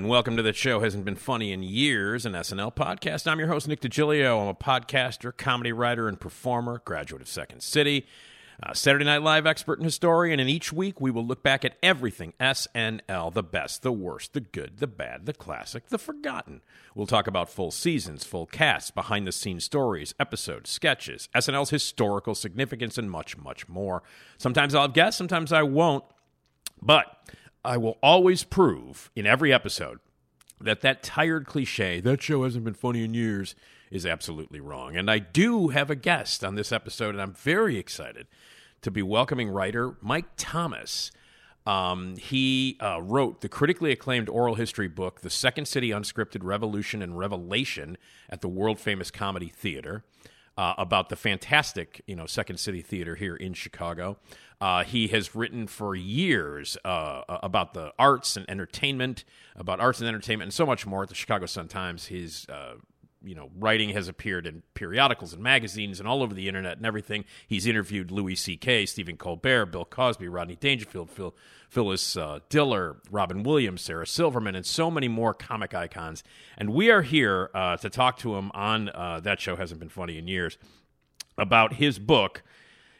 And welcome to the show. Hasn't been funny in years, an SNL podcast. I'm your host, Nick DiGilio. I'm a podcaster, comedy writer, and performer, graduate of Second City, Saturday Night Live expert and historian. And each week we will look back at everything SNL the best, the worst, the good, the bad, the classic, the forgotten. We'll talk about full seasons, full casts, behind the scenes stories, episodes, sketches, SNL's historical significance, and much, much more. Sometimes I'll have guests, sometimes I won't. But I will always prove in every episode that that tired cliche, that show hasn't been funny in years, is absolutely wrong. And I do have a guest on this episode, and I'm very excited to be welcoming writer Mike Thomas. Um, he uh, wrote the critically acclaimed oral history book, The Second City Unscripted Revolution and Revelation at the world famous Comedy Theater. Uh, about the fantastic, you know, Second City Theater here in Chicago. Uh, he has written for years uh, about the arts and entertainment, about arts and entertainment, and so much more at the Chicago Sun Times. His uh, you know, writing has appeared in periodicals and magazines and all over the internet and everything. He's interviewed Louis C.K., Stephen Colbert, Bill Cosby, Rodney Dangerfield, Phil, Phyllis uh, Diller, Robin Williams, Sarah Silverman, and so many more comic icons. And we are here uh, to talk to him on uh, That Show Hasn't Been Funny in Years about his book,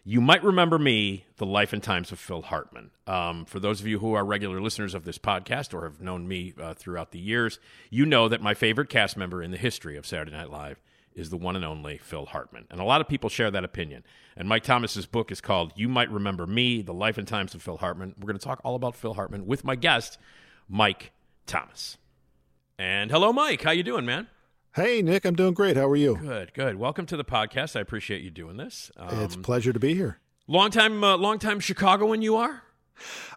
you might remember me, The Life and Times of Phil Hartman. Um, for those of you who are regular listeners of this podcast or have known me uh, throughout the years, you know that my favorite cast member in the history of Saturday Night Live is the one and only Phil Hartman. And a lot of people share that opinion. And Mike Thomas's book is called You Might Remember Me, The Life and Times of Phil Hartman. We're going to talk all about Phil Hartman with my guest, Mike Thomas. And hello, Mike. How you doing, man? Hey, Nick, I'm doing great. How are you? Good, good. Welcome to the podcast. I appreciate you doing this. Um, it's a pleasure to be here. long time, uh, long time Chicagoan you are.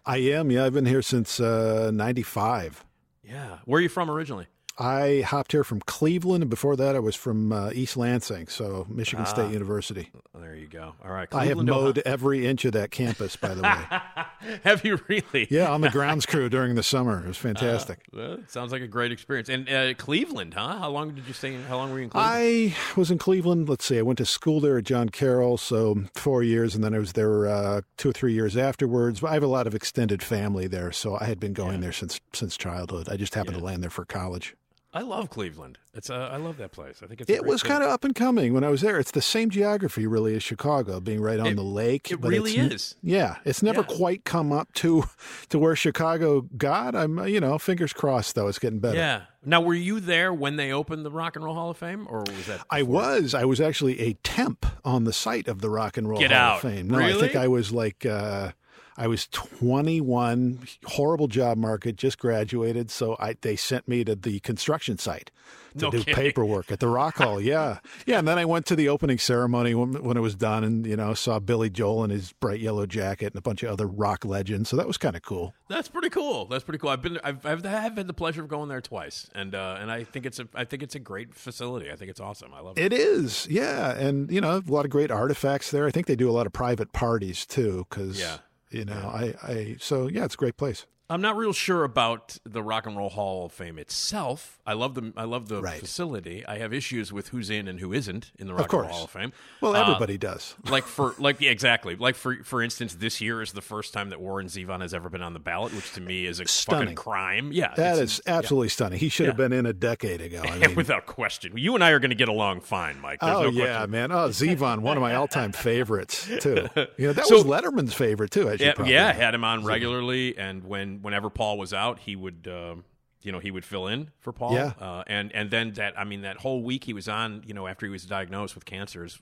I am. Yeah, I've been here since uh, 95. Yeah. Where are you from originally? I hopped here from Cleveland, and before that, I was from uh, East Lansing, so Michigan State University. There you go. All right. I have Cleveland, mowed every inch of that campus, by the way. Have you really? Yeah, on the grounds crew during the summer. It was fantastic. Well, it sounds like a great experience. And uh, Cleveland, huh? How long did you stay? In, how long were you in Cleveland? I was in Cleveland. Let's see, I went to school there at John Carroll, so four years, and then I was there uh, two or three years afterwards. But I have a lot of extended family there, so I had been going there since since childhood. I just happened to land there for college. I love Cleveland. It's uh, I love that place. I think it's. It was kind of up and coming when I was there. It's the same geography, really, as Chicago, being right on It- the lake. it but really is. Yeah, it's never Yeah. quite come up to to where Chicago got. I'm, you know, fingers crossed though. It's getting better. Yeah. Now, were you there when they opened the Rock and Roll Hall of Fame, or was that? I was. I was actually a temp on the site of the Rock and Roll Get Hall out. of Fame. No, I think I was like. Uh, I was 21, horrible job market, just graduated. So I, they sent me to the construction site to No do kidding. paperwork at the Rock Hall. Yeah. Yeah. And then I went to the opening ceremony when, when it was done and, you know, saw Billy Joel in his bright yellow jacket and a bunch of other rock legends. So that was kind of cool. That's pretty cool. That's pretty cool. I've been, I've, I've have had the pleasure of going there twice, and uh, and I think it's a, I think it's a great facility. I think it's awesome. I love it. It is. Yeah. And, you know, a lot of great artifacts there. I think they do a lot of private parties too. Cause, Yeah. You know, I, I, so yeah, it's a great place. I'm not real sure about the Rock and Roll Hall of Fame itself. I love the I love the Right. facility. I have issues with who's in and who isn't in the Rock and. Roll Hall of Fame. Well, Uh, everybody does. like for like yeah, exactly. Like for for instance, this year is the first time that Warren Zevon has ever been on the ballot, which to me is a fucking Stunning. crime. Yeah, that is absolutely stunning. He should have been in a decade ago. I mean, without question. You and I are going to get along fine, Mike. There's oh no yeah, question. man. Oh, Zevon, one of my all-time favorites too. You know, that So- was Letterman's favorite too. As you Yeah, yeah, know. had him on regularly, and when whenever Paul was out, he would, um, you know, he would fill in for Paul. Yeah. uh, and and then that, I mean, that whole week he was on, you know, after he was diagnosed with cancer, is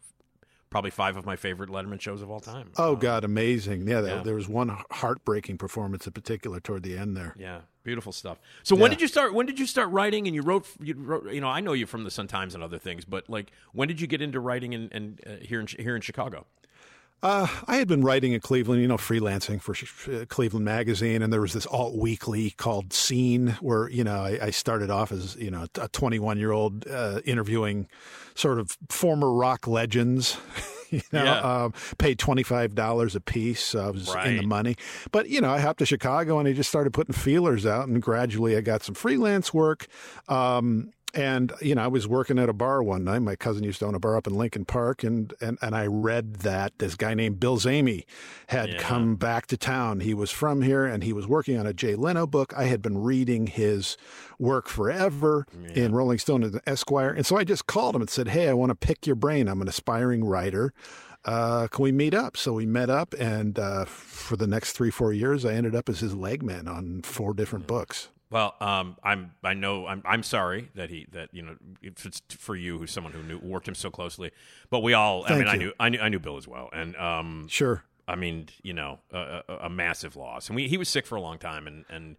probably five of my favorite Letterman shows of all time. Oh Um, God, amazing! Yeah, there, yeah. there was one heartbreaking performance in particular toward the end there. Yeah, beautiful stuff. So when did you start? When did you start writing? And you wrote, you wrote, you know, I know you from the Sun Times and other things, but like, when did you get into writing and, and uh, here in here in Chicago? Uh, I had been writing in Cleveland, you know, freelancing for uh, Cleveland Magazine, and there was this alt weekly called Scene, where you know I, I started off as you know a 21 year old uh, interviewing sort of former rock legends. You know, Yeah. um, paid twenty five dollars a piece, so I was in the money. But you know, I hopped to Chicago and I just started putting feelers out, and gradually I got some freelance work. Um, and you know, I was working at a bar one night. My cousin used to own a bar up in Lincoln Park, and and, and I read that this guy named Bill Zehme had Yeah. come back to town. He was from here, and he was working on a Jay Leno book. I had been reading his work forever in Rolling Stone and Esquire, and so I just called him and said, "Hey, I want to pick your brain. I'm an aspiring writer." Uh, can we meet up? So we met up, and uh, for the next three, four years, I ended up as his legman on four different books. Well, um, I'm I know I'm I'm sorry that he that you know if it's for you who's someone who knew worked him so closely, but we all I Thank mean I knew I knew I knew Bill as well, and um, Sure. I mean you know a, a, a massive loss, and we he was sick for a long time, and and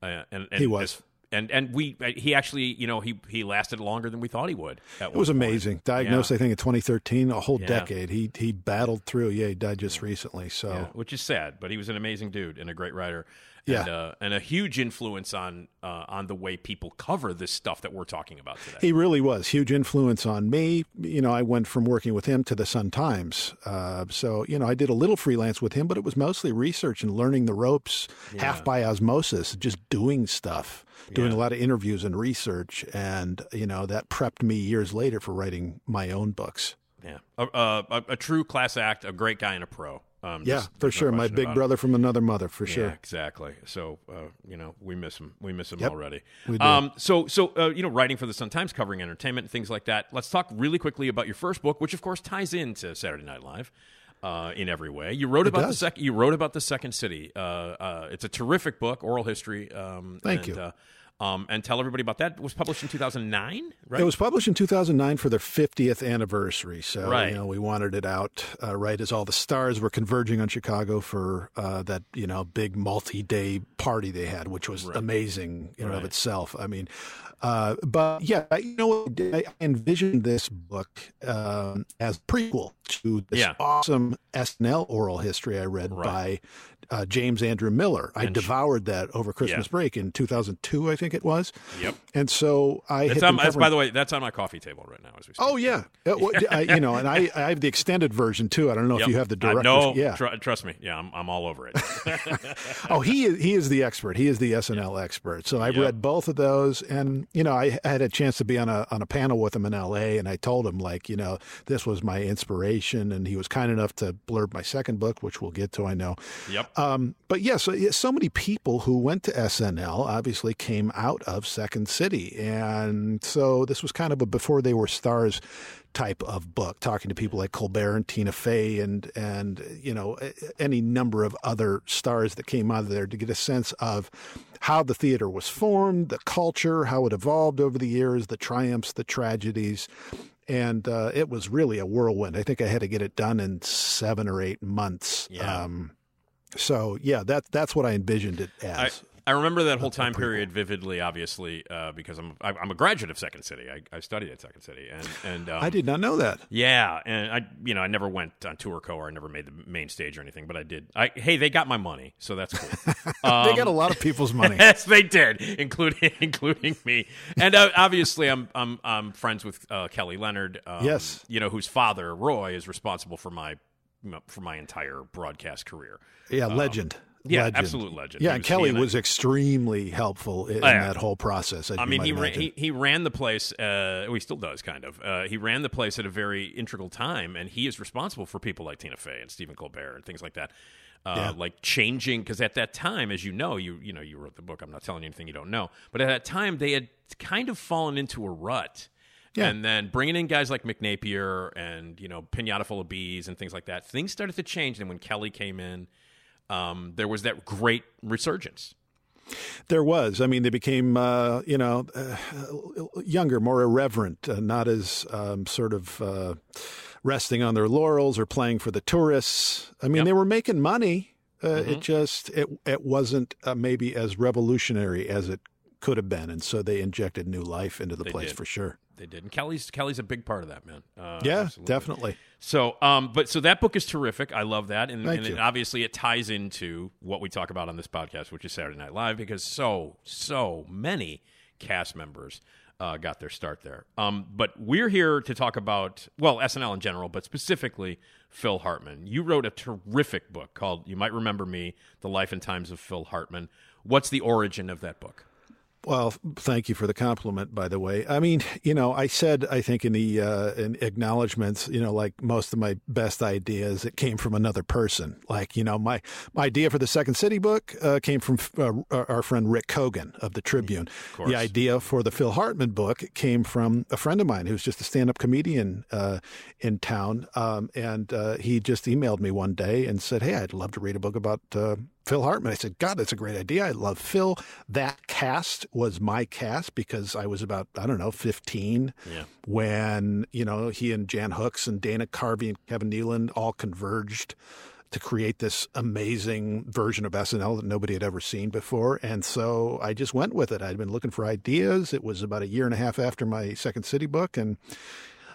uh, and, and He was. and and we he actually you know he he lasted longer than we thought he would. At It was amazing. Diagnosed, I think, in 2013, a whole Yeah. decade. He he battled through. Yeah, he died just recently. So Yeah, which is sad, but he was an amazing dude and a great writer. Yeah. and, uh, and a huge influence on uh, on the way people cover this stuff that we're talking about today. he really was huge influence on me. You know, I went from working with him to the Sun Times. Uh, so you know, I did a little freelance with him, but it was mostly research and learning the ropes, half by osmosis, just doing stuff, doing Yeah. a lot of interviews and research, and you know that prepped me years later for writing my own books. Yeah, a, a, a true class act, a great guy and a pro. Um, Yeah, just- for there's no sure. My big about it. brother from another mother, for Yeah, sure. exactly. So uh, you know, we miss him. We miss him Yep, already. we do. Um, so so uh, you know, writing for the Sun Times, covering entertainment and things like that. Let's talk really quickly about your first book, which of course ties into Saturday Night Live. Uh, in every way, you wrote about the does. second. You wrote about the Second City. Uh, uh, it's a terrific book, oral history. Um, Thank and, you. Um, and tell everybody about that. It was published in 2009, right? It was published in 2009 for their 50th anniversary. So, Right. you know, we wanted it out uh, right as all the stars were converging on Chicago for uh, that, you know, big multi day party they had, which was amazing in and of itself. I mean, uh, but yeah, you know, I envisioned this book um, as prequel to this Yeah. awesome SNL oral history I read Right. by uh, James Andrew Miller. I And devoured that over Christmas Yeah. break in 2002, I think it was. Yep. And so I had on, that's, by the way, that's on my coffee table right now as we speak. Oh yeah, Uh, I, you know, and I, I have the extended version too. I don't know Yep. if you have the direct. no, yeah. tr- trust me. Yeah, I'm, I'm all over it. oh, he is he is the expert. He is the SNL expert. So I've Yep. read both of those, and you know, I had a chance to be on a on a panel with him in L.A. And I told him like, you know, this was my inspiration, and he was kind enough to blurb my second book, which we'll get to. I know. yep. Um, but yeah, so, so many people who went to SNL obviously came out of Second City. And so this was kind of a before they were stars type of book, talking to people like Colbert and Tina Fey and, and you know, any number of other stars that came out of there to get a sense of how the theater was formed, the culture, how it evolved over the years, the triumphs, the tragedies. And uh, it was really a whirlwind. I think I had to get it done in seven or eight months. Yeah. Um, so yeah, that's that's what I envisioned it as. I remember that whole time period vividly, obviously, uh, because I'm I- I'm a graduate of Second City. I, I studied at Second City, and and um, I did not know that. Yeah, and I, you know, I never went on tour co or I never made the main stage or anything, but I did. I hey, they got my money, so that's cool. they got a lot of people's money. yes, they did, including including me. And uh, obviously, I'm I'm I'm friends with uh, Kelly Leonard. Um, Yes. you know whose father Roy is responsible for my for my entire broadcast career. Yeah, legend. Um, yeah, legend. absolute legend. Yeah, was- Kelly I- was extremely helpful in, in yeah. that whole process. I mean, he ran, he he ran the place. Uh, well, he still does, kind of. Uh, he ran the place at a very integral time, and he is responsible for people like Tina Fey and Stephen Colbert and things like that. Uh, Yeah. Like changing, because at that time, as you know, you you know you wrote the book. I'm not telling you anything you don't know, but at that time, they had kind of fallen into a rut. Yeah. And then bringing in guys like Mick Napier and you know Pinata Full of Bees and things like that, things started to change. And when Kelly came in, um, there was that great resurgence. There was. I mean, they became, uh, you know, uh, younger, more irreverent, uh, not as um, sort of uh, resting on their laurels or playing for the tourists. I mean, Yep. they were making money. Uh, Mm-hmm. It just it it wasn't uh, maybe as revolutionary as it could have been, and so they injected new life into the They place did. for sure. They did, and Kelly's Kelly's a big part of that, man. Uh, yeah, absolutely. definitely. So, um, but so that book is terrific. I love that, and, and it, obviously it ties into what we talk about on this podcast, which is Saturday Night Live, because so so many cast members uh, got their start there. Um, but we're here to talk about well SNL in general, but specifically Phil Hartman. You wrote a terrific book called "You Might Remember Me: The Life and Times of Phil Hartman." What's the origin of that book? Well, thank you for the compliment, by the way. I mean, you know, I said, I think in the uh, in acknowledgments, you know, like most of my best ideas, it came from another person. Like, you know, my, my idea for the Second City book uh, came from uh, our friend Rick Kogan of the Tribune. course. The idea for the Phil Hartman book came from a friend of mine who's just a stand up comedian uh, in town. Um, and uh, he just emailed me one day and said, Hey, I'd love to read a book about uh, Phil Hartman. I said, God, that's a great idea. I love Phil. That cast was my cast because I was about, I don't know, 15 Yeah. when, you know, he and Jan Hooks and Dana Carvey and Kevin Nealon all converged to create this amazing version of SNL that nobody had ever seen before. And so I just went with it. I'd been looking for ideas. It was about a year and a half after my Second City book. And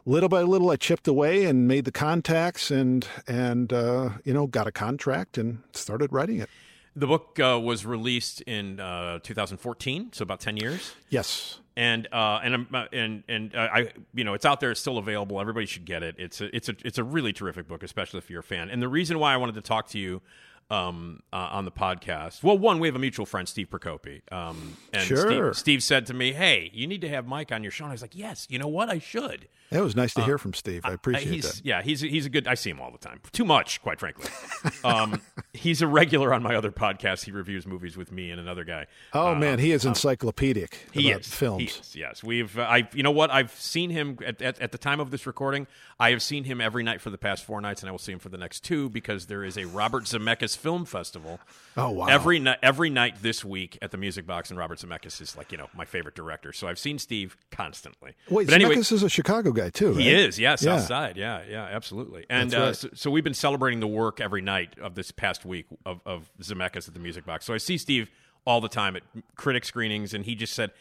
little by little, I chipped away and made the contacts and, and uh, you know, got a contract and started writing it. The book uh, was released in uh, 2014, so about 10 years. Yes. and uh, and I'm- uh, and and uh, I you know it's out there, it's still available. Everybody should get it. It's a it's a it's a really terrific book, especially if you're a fan. And the reason why I wanted to talk to you um, uh, on the podcast, well, one we have a mutual friend, Steve Prokopy, um, and Sure. Steve, Steve said to me, "Hey, you need to have Mike on your show." And I was like, "Yes, you know what, I should." It was nice to hear from Steve. I Uh, appreciate he's, that. Yeah, he's he's a good. I see him all the time. Too much, quite frankly. um, he's a regular on my other podcast. He reviews movies with me and another guy. Oh man, he is encyclopedic Uh, He about is. films. He is, yes, we've. Uh, I. You know what? I've seen him at, at at the time of this recording. I have seen him every night for the past four nights, and I will see him for the next two because there is a Robert Zemeckis Film Festival. Oh, wow. Every night, every night this week at the Music Box, and Robert Zemeckis is like you know my favorite director. So I've seen Steve constantly. Wait, but anyway, Zemeckis is a Chicago guy too, he is, yeah, South Yeah. Side, yeah, yeah, absolutely. And That's uh, so, so we've been celebrating the work every night of this past week of, of Zemeckis at the Music Box. So I see Steve all the time at critic screenings, and he just said,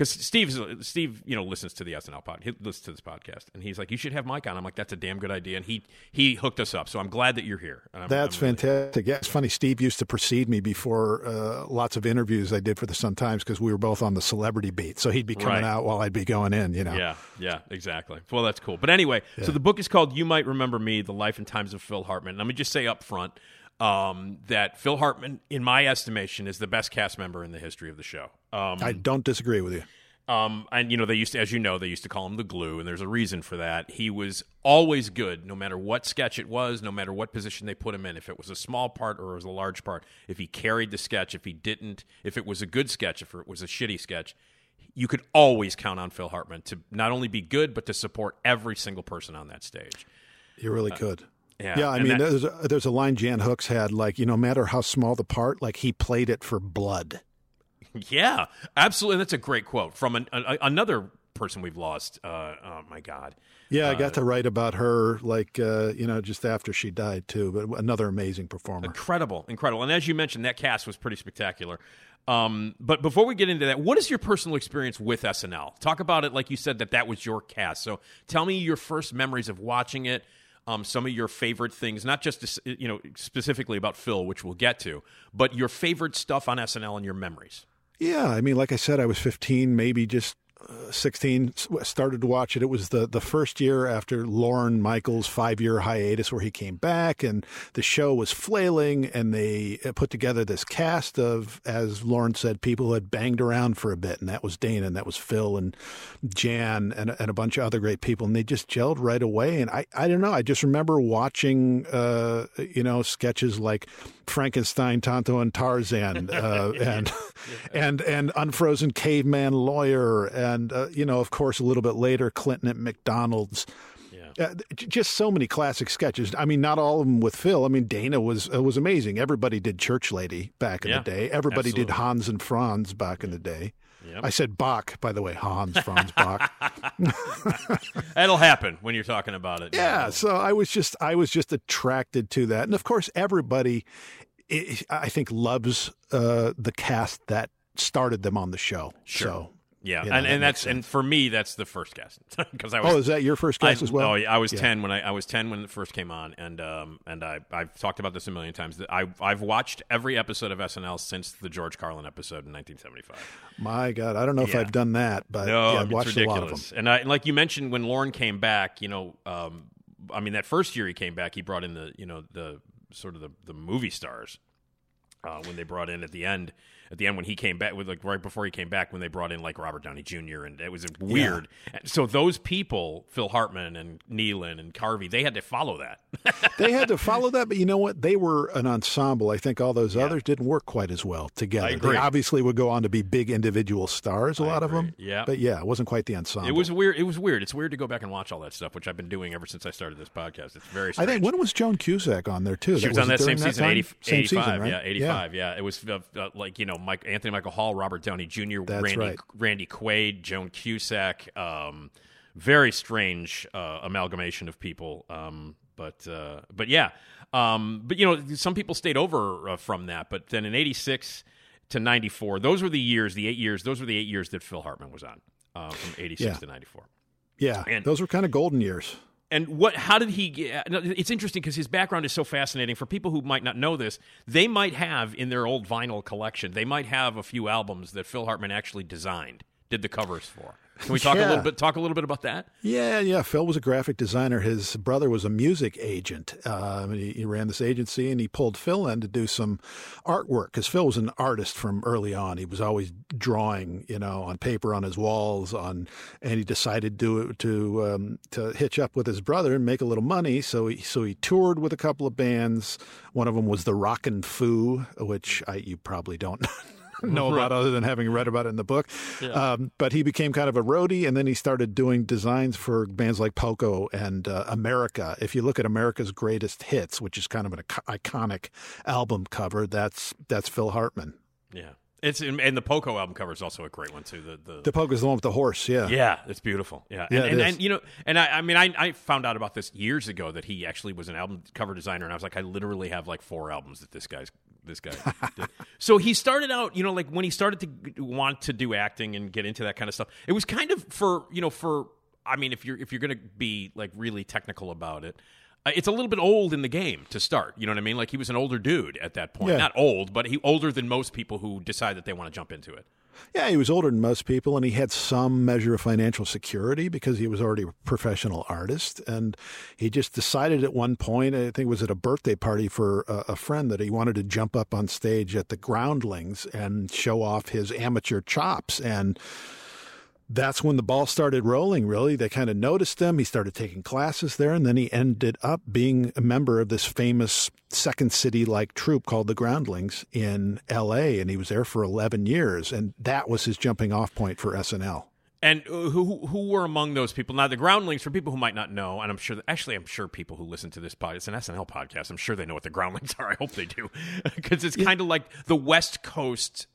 because Steve's Steve, you know, listens to the SNL pod, he listens to this podcast, and he's like, you should have Mike on. I'm like, that's a damn good idea, and he he hooked us up. So I'm glad that you're here. I'm- That's I'm really- fantastic. Yeah, it's funny. Steve used to precede me before uh, lots of interviews I did for the Sun Times because we were both on the celebrity beat. So he'd be coming Right. out while I'd be going in. You know. Yeah, yeah, exactly. Well, that's cool. But anyway, so the book is called "You Might Remember Me: The Life and Times of Phil Hartman." Let me just say up front um, that Phil Hartman, in my estimation, is the best cast member in the history of the show. Um, I don't disagree with you. um, and you know they used to, as you know, they used to call him the glue, and there's a reason for that. He was always good, no matter what sketch it was, no matter what position they put him in. If it was a small part or it was a large part, if he carried the sketch, if he didn't, if it was a good sketch, if it was a shitty sketch, you could always count on Phil Hartman to not only be good, but to support every single person on that stage. You really could. Uh, yeah, I and mean, that- there's a, there's a line Jan Hooks had like, you know, no matter how small the part, like he played it for blood. Yeah, absolutely. That's a great quote from an, a, another person we've lost. Uh, oh my God. Yeah, I Uh, got to write about her like, uh, you know, just after she died too. But another amazing performer. Incredible, incredible. And as you mentioned, that cast was pretty spectacular. Um, but before we get into that, what is your personal experience with SNL? Talk about it like you said that that was your cast. So tell me your first memories of watching it. Um, some of your favorite things, not just you know specifically about Phil, which we'll get to, but your favorite stuff on SNL and your memories. Yeah, I mean, like I said, I was 15, maybe just 16. Started to watch it. It was the the first year after Lorne Michaels' five year hiatus, where he came back, and the show was flailing, and they uh, put together this cast of, as Lorne said, people who had banged around for a bit, and that was Dana, and that was Phil, and Jan, and, and a bunch of other great people, and they just gelled right away. And I, I don't know, I just remember watching, uh, you know, sketches like Frankenstein, Tonto, and Tarzan, uh, and and and Unfrozen Caveman Lawyer, and uh, you know, of course, a little bit later, Clinton at McDonald's. Yeah. Uh, just so many classic sketches. I mean, not all of them with Phil. I mean, Dana was uh, was amazing. Everybody did Church Lady back in Yeah, the day. Everybody did. Hans and Franz back in the day. Yep. I said Bach, by the way, Hans Franz Bach. That'll happen when you're talking about it. yeah, so I was just I was just attracted to that, and of course, everybody, I I think, loves uh, the cast that started them on the show. Sure. So Yeah, you know, and, that and that's and for me that's the first cast because I was oh, is that your first I, as well? Oh, yeah, I was Yeah. ten when I, I was ten when it first came on, and um and I I've talked about this a million times. That I I've watched every episode of SNL since the George Carlin episode in 1975. My God, I don't know if I've done that, but No, yeah, I've watched a lot of them. ridiculous. And, I, and like you mentioned, when Lorne came back, you know, um, I mean, that first year he came back, he brought in the you know the sort of the the movie stars uh, when they brought in at the end. At the end, when he came back, with like right before he came back, when they brought in like Robert Downey Jr. and it was weird. And So those people, Phil Hartman and Nealon and Carvey, they had to follow that. they had to follow that, but you know what? They were an ensemble. I think all those others didn't work quite as well together. I agree. They obviously would go on to be big individual stars, a lot of them. Yeah. But yeah, it wasn't quite the ensemble. It was weird. It was weird. It's weird to go back and watch all that stuff, which I've been doing ever since I started this podcast. It's very. I think when was Joan Cusack on there too? She was, on that same season, time? 80, same 85. season, right? Yeah, 85. Yeah, it was uh, uh, like, you know, Mike, Anthony Michael Hall, Robert Downey Jr., That's Randy, right. Randy Quaid, Joan Cusack. Um, very strange uh, amalgamation of people. Um, but, uh, but yeah. Um, but, you know, some people stayed over uh, from that. But then in 86 to 94, those were the years, the eight years, those were the eight years that Phil Hartman was on uh, from 86 Yeah. to 94. Yeah, And- those were kind of golden years. And what? How did he? Get, it's interesting because his background is so fascinating. For people who might not know this, they might have in their old vinyl collection, they might have a few albums that Phil Hartman actually designed, did the covers for. Can we talk a little bit? Talk a little bit about that? Yeah, yeah. Phil was a graphic designer. His brother was a music agent. Um, he, he ran this agency, and he pulled Phil in to do some artwork because Phil was an artist from early on. He was always drawing, you know, on paper on his walls. On, and he decided to to um, to hitch up with his brother and make a little money. So he so he toured with a couple of bands. One of them was the Rockin' Foo, which I you probably don't. know about other than having read about it in the book. Um, but he became kind of a roadie, and then he started doing designs for bands like Poco and uh, America. If you look at America's Greatest Hits, which is kind of an iconic album cover, that's that's Phil Hartman. Yeah, it's and the Poco album cover is also a great one too. The the, The Poco's the one with the horse, yeah. Yeah, it's beautiful. Yeah, Yeah, and, and, and you know, and I, I mean, I, I found out about this years ago that he actually was an album cover designer, and I was like, I literally have like four albums that this guy's this guy did. So he started out, you know, like when he started to want to do acting and get into that kind of stuff, it was kind of for you know for I mean, if you're if you're gonna be like really technical about it. uh, It's a little bit old in the game to start. You know what I mean? Like he was an older dude at that point. Yeah. Not old, but he older than most people who decide that they want to jump into it. Yeah, he was older than most people, and he had some measure of financial security because he was already a professional artist. And he just decided at one point, I think it was at a birthday party for a, a friend, that he wanted to jump up on stage at the Groundlings and show off his amateur chops. And that's when the ball started rolling, really. They kind of noticed him. He started taking classes there, and then he ended up being a member of this famous second city like troupe called the Groundlings in LA. And he was there for 11 years. And that was his jumping off point for SNL. And uh, who who were among those people? Now, the Groundlings, for people who might not know, and I'm sure, actually, I'm sure people who listen to this podcast, it's an SNL podcast. I'm sure they know what the Groundlings are. I hope they do, because it's kind of like the West Coast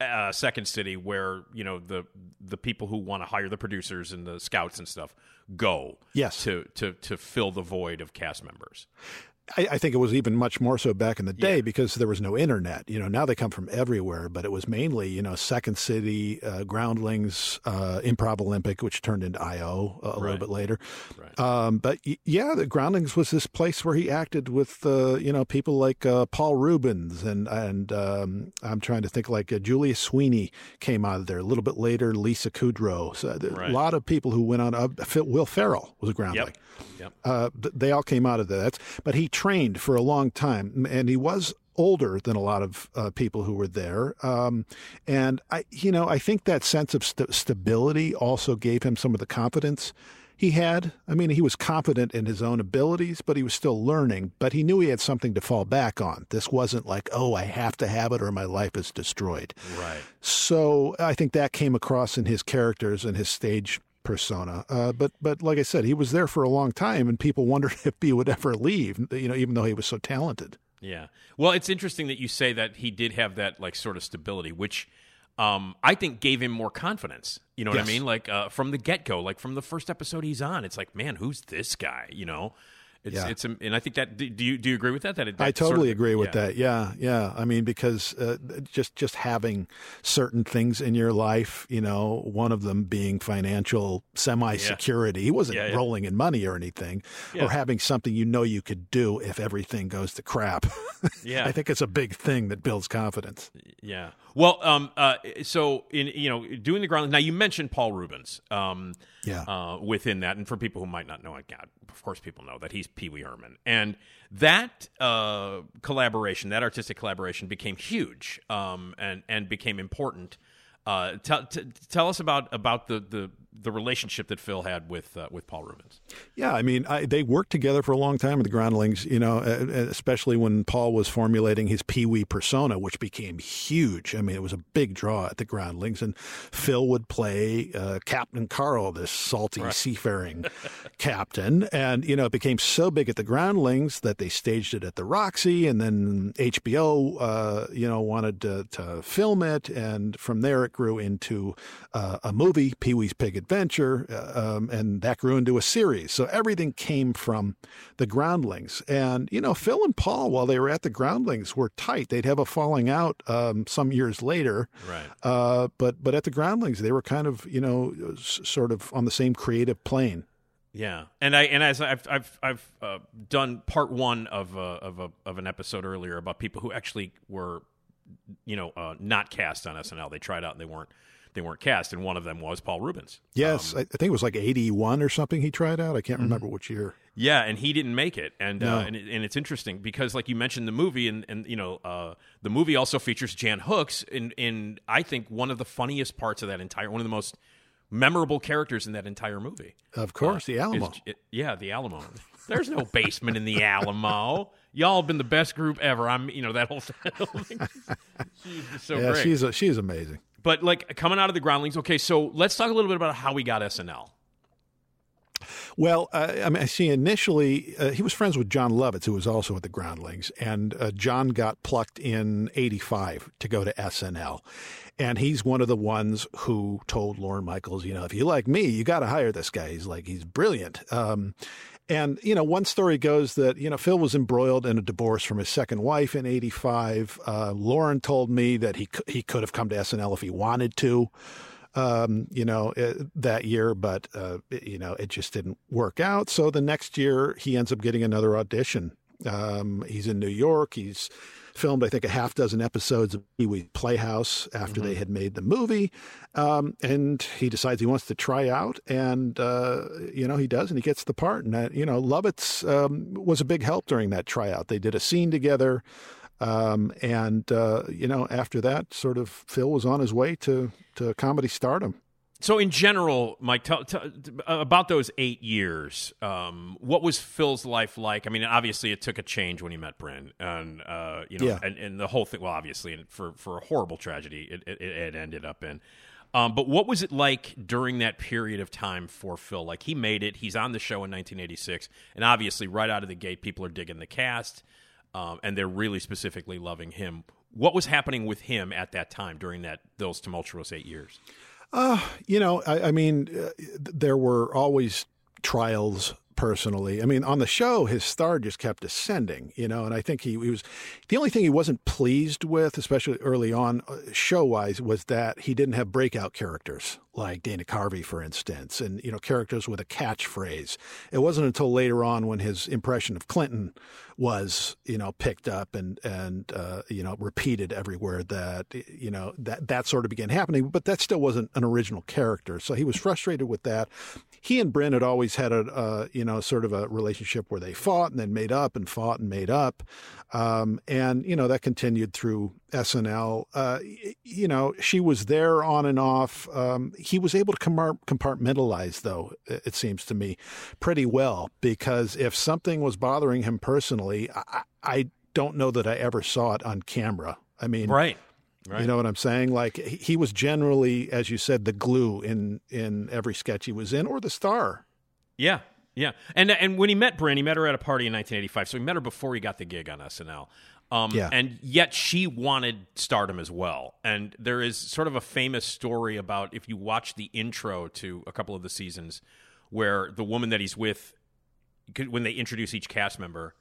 uh, second city, where you know the the people who want to hire the producers and the scouts and stuff go. Yes. to to to fill the void of cast members. I, I think it was even much more so back in the day because there was no internet. You know, now they come from everywhere, but it was mainly, you know, Second City, uh, Groundlings, uh, Improv Olympic, which turned into IO a, a little bit later. Right. Um, but y- yeah, the Groundlings was this place where he acted with, uh, you know, people like uh, Paul Reubens and and um, I'm trying to think like uh, Julia Sweeney came out of there a little bit later. Lisa Kudrow, so Right. a lot of people who went on. Uh, Phil- Will Ferrell was a Groundling Yep. Yep. uh, they all came out of that. But he trained for a long time, and he was older than a lot of uh, people who were there. Um, and I, you know, I think that sense of st- stability also gave him some of the confidence he had. I mean, he was confident in his own abilities, but he was still learning. But he knew he had something to fall back on. This wasn't like, oh, I have to have it or my life is destroyed. Right. So I think that came across in his characters and his stage persona. Uh, but but like I said, he was there for a long time, and people wondered if he would ever leave. You know, even though he was so talented. Yeah. Well, it's interesting that you say that he did have that like sort of stability, which um, I think gave him more confidence. You know what Yes. I mean? Like uh, from the get go, like from the first episode he's on, it's like, man, who's this guy? You know, it's Yeah. it's, and I think that do you do you agree with that? That, it, I that sort totally of- agree with yeah. that. Yeah, yeah. I mean, because uh, just just having certain things in your life, you know, one of them being financial semi security. He wasn't Yeah, yeah. rolling in money or anything, Yeah. or having something you know you could do if everything goes to crap. Yeah. I think it's a big thing that builds confidence. Yeah. Well, um, uh, so in you know doing the ground. Now you mentioned Paul Reubens. Um, Yeah. Uh, within that, and for people who might not know it, God, of course, people know that he's Pee Wee Herman, and that uh, collaboration, that artistic collaboration, became huge, um, and and became important. Uh, tell t- tell us about about the, the the relationship that Phil had with uh, with Paul Reubens. Yeah, I mean, I, they worked together for a long time with the Groundlings, you know, especially when Paul was formulating his Pee Wee persona, which became huge. I mean, it was a big draw at the Groundlings. And Phil would play uh, Captain Carl, this salty seafaring captain. And, you know, it became so big at the Groundlings that they staged it at the Roxy. And then HBO, uh, you know, wanted to, to film it. And from there, it grew into uh, a movie, Pee Wee's Big Adventure. Uh, um, and that grew into a series. So everything came from the Groundlings. And, you know, Phil and Paul, while they were at the Groundlings, were tight. They'd have a falling out um, some years later. Right. Uh, but but at the Groundlings, they were kind of you know s- sort of on the same creative plane. Yeah, and I and as I've I've I've uh, done part one of a, of a of an episode earlier about people who actually were, you know, uh, not cast on SNL. They tried out and they weren't they weren't cast, and one of them was Paul Reubens. Yes, I, I think it was like eighty one or something. He tried out. I can't remember which year. Yeah, and he didn't make it, and No. uh, and, it, and it's interesting because, like you mentioned, the movie, and and you know, uh, the movie also features Jan Hooks in in I think one of the funniest parts of that entire, one of the most memorable characters in that entire movie. Of course, the Alamo. Is- it- yeah, the Alamo. There's no basement in the Alamo. Y'all have been the best group ever. I'm, you know, that whole, whole thing. She's so yeah, great. she's a, she's amazing. But like coming out of the groundlings. Okay, so let's talk a little bit about how we got SNL. Well, uh, I mean, I see. Initially, uh, he was friends with Jon Lovitz, who was also at the Groundlings, and uh, Jon got plucked in '85 to go to SNL, and he's one of the ones who told Lorne Michaels, you know, if you like me, you got to hire this guy. He's like, he's brilliant. Um, and you know, one story goes that you know Phil was embroiled in a divorce from his second wife in '85. Uh, Lorne told me that he he could have come to SNL if he wanted to um, you know, uh, that year, but, uh, you know, it just didn't work out. So the next year, he ends up getting another audition. Um, he's in New York. He's filmed, I think, a half dozen episodes of Pee Wee Playhouse after they had made the movie. Um, and he decides he wants to try out. And, uh, you know, he does, and he gets the part. And, that, you know, Lovitz um, was a big help during that tryout. They did a scene together. Um, and, uh, you know, after that, sort of Phil was on his way to, to comedy stardom. So, in general, Mike, tell, tell, about those eight years. Um, what was Phil's life like? I mean, obviously, it took a change when he met Brynn, and uh, you know, Yeah. and, and the whole thing. Well, obviously, and for for a horrible tragedy, it, it, it ended up in. Um, but what was it like during that period of time for Phil? Like he made it. He's on the show in 1986, and obviously, right out of the gate, people are digging the cast, um, and they're really specifically loving him. What was happening with him at that time during that those tumultuous eight years? You know, I, I mean, uh, there were always trials personally. I mean, on the show, his star just kept ascending, you know, and I think he, he was the only thing he wasn't pleased with, especially early on, show wise, was that he didn't have breakout characters like Dana Carvey, for instance, and, you know, characters with a catchphrase. It wasn't until later on when his impression of Clinton was, you know, picked up and, and, uh, you know, repeated everywhere that, you know, that, that sort of began happening, but that still wasn't an original character. So he was frustrated with that. He and Brynn had always had a, uh, you know, sort of a relationship where they fought and then made up and fought and made up. Um, and, you know, that continued through SNL. Uh, you know, she was there on and off. Um, he was able to compartmentalize, though, it seems to me, pretty well, because if something was bothering him personally, I, I don't know that I ever saw it on camera. I mean, Right. Right. you know what I'm saying? Like he he was generally, as you said, the glue in in every sketch he was in, or the star. Yeah, yeah. And and when he met Brynn, he met her at a party in 1985. So he met her before he got the gig on SNL. Um, Yeah. And yet she wanted stardom as well. And there is sort of a famous story about if you watch the intro to a couple of the seasons where the woman that he's with, when they introduce each cast member,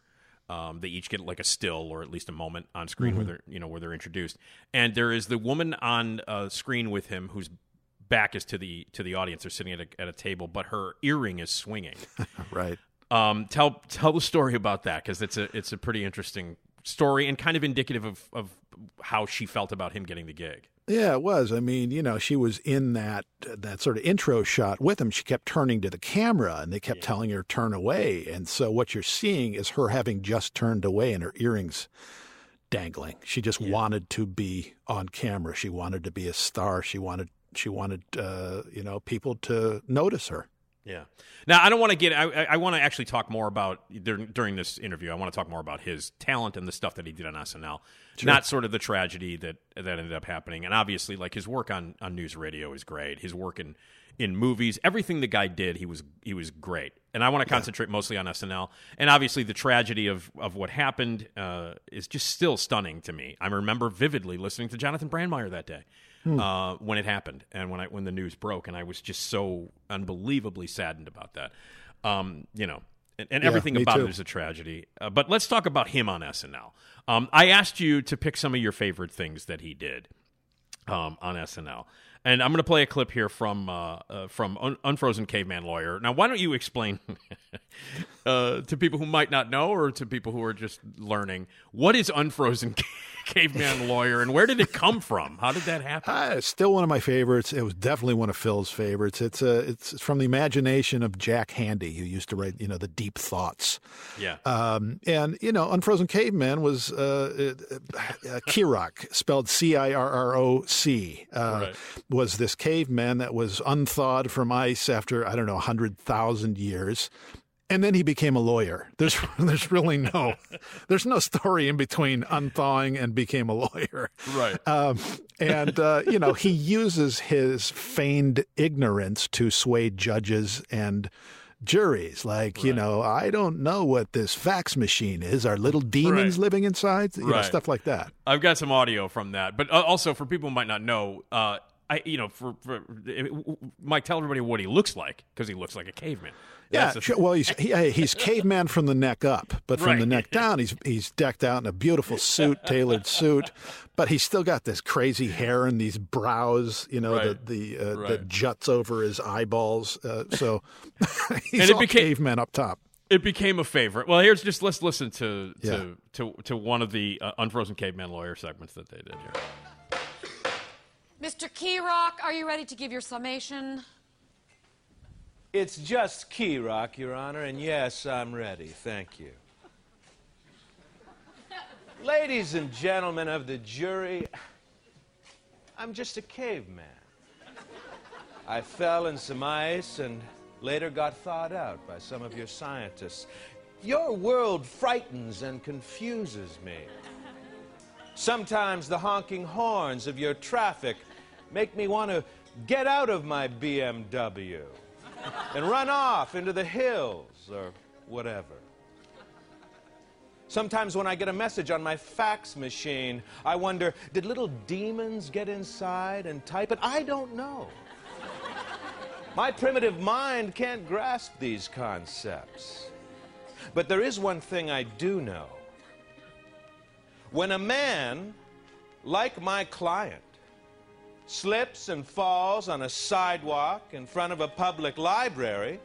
um, they each get like a still or at least a moment on screen where they're you know where they're introduced, and there is the woman on uh, screen with him whose back is to the to the audience. They're sitting at a, at a table, but her earring is swinging. Right. Um, tell tell the story about that because it's a it's a pretty interesting story and kind of indicative of of how she felt about him getting the gig. Yeah, it was. I mean, you know, she was in that that sort of intro shot with him. She kept turning to the camera, and they kept telling her turn away. And so what you're seeing is her having just turned away, and her earrings dangling. She just wanted to be on camera. She wanted to be a star. She wanted she wanted uh, you know people to notice her. Yeah. Now I don't want to get. I, I- want to actually talk more about during, during this interview. I want to talk more about his talent and the stuff that he did on SNL, not sort of the tragedy that that ended up happening. And obviously, like his work on on news radio is great. His work in in movies, everything the guy did, he was he was great. And I want to concentrate mostly on SNL. And obviously, the tragedy of of what happened uh, is just still stunning to me. I remember vividly listening to Jonathon Brandmeier that day uh, when it happened and when I when the news broke, and I was just so unbelievably saddened about that. Um, you know, and, and everything about too. it is a tragedy. Uh, but let's talk about him on SNL. Um, I asked you to pick some of your favorite things that he did um, on SNL. And I'm going to play a clip here from uh, uh, from Un- Unfrozen Caveman Lawyer. Now, why don't you explain uh, to people who might not know, or to people who are just learning, what is Unfrozen Caveman Caveman lawyer, and where did it come from? How did that happen? Uh, it's still one of my favorites. It was definitely one of Phil's favorites. It's a it's from the imagination of Jack Handey, who used to write you know the deep thoughts. Yeah, Um, and you know, Unfrozen Caveman was uh, uh, uh, Kirok, spelled C I R R O C. Uh, Right. Was this caveman that was unthawed from ice after I don't know hundred thousand years, and then he became a lawyer. There's there's really no there's no story in between unthawing and became a lawyer. right. Um, and uh, you know he uses his feigned ignorance to sway judges and juries. Like you know, I don't know what this fax machine is. Are little demons Right. living inside? You know, stuff like that. I've got some audio from that, but uh, also for people who might not know, uh, I you know, for, for Mike, tell everybody what he looks like because he looks like a caveman. Yeah, sure. well, he's he, he's caveman from the neck up, but from Right. the neck down, he's he's decked out in a beautiful suit, tailored suit, but he's still got this crazy hair and these brows, you know, Right. the the uh, Right. that juts over his eyeballs. Uh, so he's And it all became- caveman up top. it became a favorite. Well, here's just let's listen to to Yeah. to, to one of the uh, Unfrozen Caveman Lawyer segments that they did here. Mr. Keyrock, are you ready to give your summation? It's just Key Rock, Your Honor, and yes, I'm ready. Thank you. Ladies and gentlemen of the jury, I'm just a caveman. I fell in some ice and later got thawed out by some of your scientists. Your world frightens and confuses me. Sometimes the honking horns of your traffic make me want to get out of my BMW and run off into the hills or whatever. Sometimes when I get a message on my fax machine, I wonder did little demons get inside and type it? I don't know. My primitive mind can't grasp these concepts. But there is one thing I do know. When a man, like my client, slips and falls on a sidewalk in front of a public library,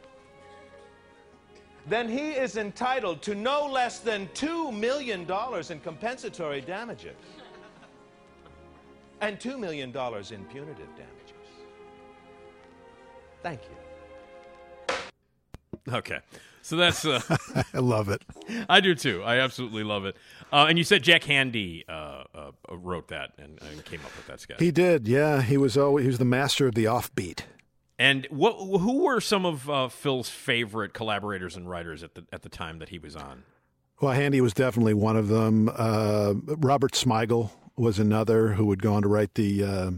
then he is entitled to no less than $2 million in compensatory damages and $2 million in punitive damages. Thank you. Okay, so that's uh, I love it. I do too. I absolutely love it. Uh, and you said Jack Handey uh, uh, wrote that and, and came up with that sketch. He did, yeah. He was always he was the master of the offbeat. And what? Who were some of uh, Phil's favorite collaborators and writers at the at the time that he was on? Well, Handey was definitely one of them. Uh, Robert Smigel was another who would go on to write the uh,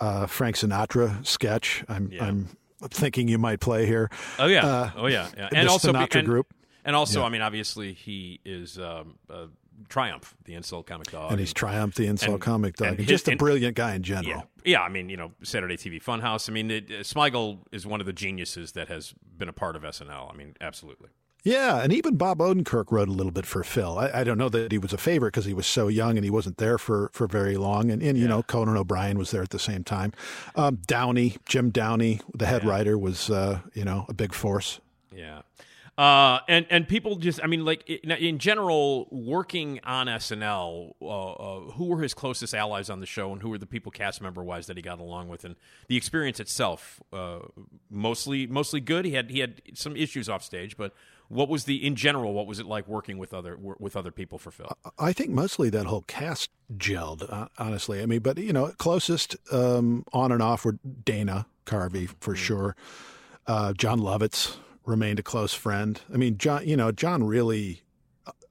uh, Frank Sinatra sketch. I'm, Yeah. I'm thinking you might play here. Oh yeah, Uh, oh yeah, yeah. and also be- Sinatra and, group. And also, Yeah. I mean, obviously, he is um, uh, Triumph, the insult comic dog, and he's Triumph, the insult and- comic dog, and his- just a brilliant guy in general. Yeah, yeah. I mean, you know, Saturday TV Funhouse. I mean, it, uh, Smigel is one of the geniuses that has been a part of SNL. I mean, absolutely. Yeah, and even Bob Odenkirk wrote a little bit for Phil. I, I don't know that he was a favorite because he was so young and he wasn't there for, for very long. And, and you know, Conan O'Brien was there at the same time. Um, Downey, Jim Downey, the head writer, was uh, you know a big force. Yeah. Uh, and and people just, I mean, like in, general, working on SNL, uh, uh, who were his closest allies on the show, and who were the people cast member wise that he got along with, and the experience itself, uh, mostly mostly good. He had he had some issues off stage, but what was the in general? What was it like working with other with other people for Phil? I think mostly that whole cast gelled, uh, honestly. I mean, but you know, closest um, on and off were Dana Carvey for sure. Uh, Jon Lovitz remained a close friend. I mean, Jon, you know, Jon really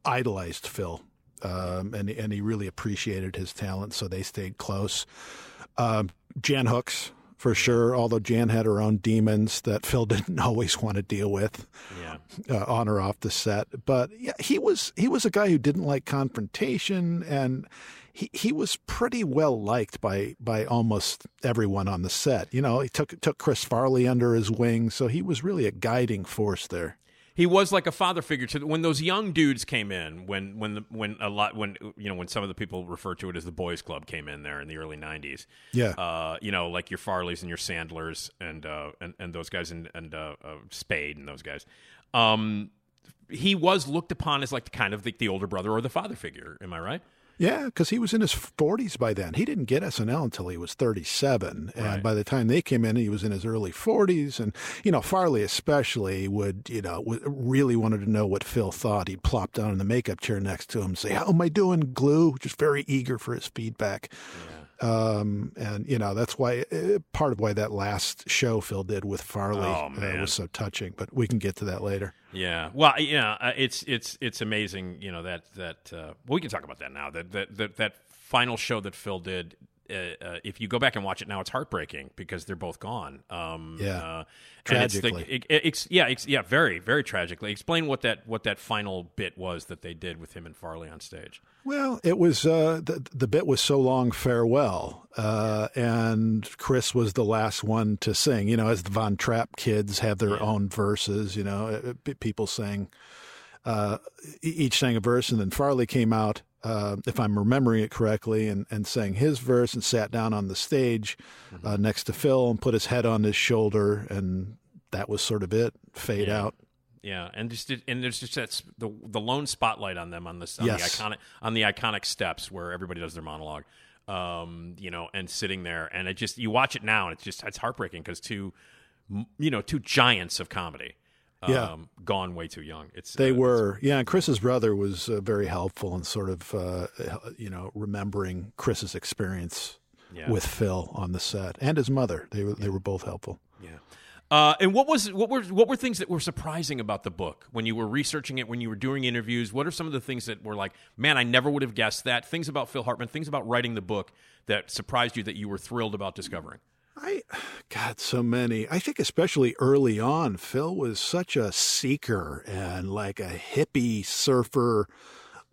idolized Phil, um, and and he really appreciated his talent, so they stayed close. Um, Jan Hooks. For sure, although Jan had her own demons that Phil didn't always want to deal with Yeah. uh, on or off the set. But yeah, he was he was a guy who didn't like confrontation, and he he was pretty well liked by by almost everyone on the set. You know, he took took Chris Farley under his wing, so he was really a guiding force there. he was like a father figure to when those young dudes came in when when the, when a lot when you know when some of the people refer to it as the boys club came in there in the early 90s Yeah. uh, you know like your farleys and your sandlers and uh, and, and those guys and, and uh, uh, spade and those guys um, he was looked upon as like the kind of the, the older brother or the father figure am i right Yeah, because he was in his 40s by then. He didn't get SNL until he was 37. And by the time they came in, he was in his early 40s. And, you know, Farley especially would, you know, w- really wanted to know what Phil thought. He'd plop down in the makeup chair next to him and say, How am I doing, Glue? Just very eager for his feedback. Um, and, you know, that's why uh, part of why that last show Phil did with Farley Oh, uh, was so touching. But we can get to that later. Yeah, well, yeah, uh, it's it's it's amazing. You know that that uh, well, we can talk about that now. That that that, that final show that Phil did. Uh, uh, if you go back and watch it now, it's heartbreaking because they're both gone. Um, Yeah. uh, and it's the- Tragically. it- it- it's- yeah, it's, yeah, very, very tragically. Explain what that what that final bit was that they did with him and Farley on stage. Well, it was uh, the the bit was so long farewell, uh, and Chris was the last one to sing. You know, as the Von Trapp kids have their own verses. You know, uh, people sang each sang a verse, and then Farley came out, uh, if I'm remembering it correctly, and, and sang his verse and sat down on the stage uh, next to Phil and put his head on his shoulder, and that was sort of it. Fade Yeah. out. Yeah, and just and there's just that the the lone spotlight on them on this on Yes. the iconic on the iconic steps where everybody does their monologue, um, you know, and sitting there, and it just you watch it now, and it's just it's heartbreaking because two, you know, two giants of comedy, um, Yeah. gone way too young. It's They uh, were, yeah. And Chris's brother was uh, very helpful in sort of, uh, you know, remembering Chris's experience Yeah. with Phil on the set, and his mother. They were they were both helpful. Yeah. Uh, and what was what were what were things that were surprising about the book when you were researching it, when you were doing interviews? What are some of the things that were like, man, I never would have guessed that? Things about Phil Hartman, things about writing the book that surprised you that you were thrilled about discovering. I, got so many. I think especially early on, Phil was such a seeker and like a hippie surfer,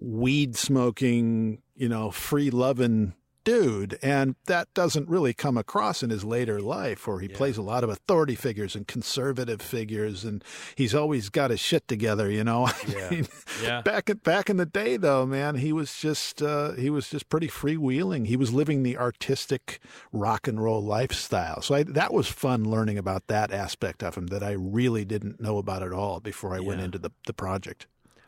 weed smoking, you know, free loving dude. And that doesn't really come across in his later life, where he plays a lot of authority figures and conservative figures, and he's always got his shit together, you know. I mean, Yeah. Back in, back in the day, though, man, he was just uh, he was just pretty freewheeling. He was living the artistic rock and roll lifestyle. So I, that was fun learning about that aspect of him that I really didn't know about at all before I went into the the project.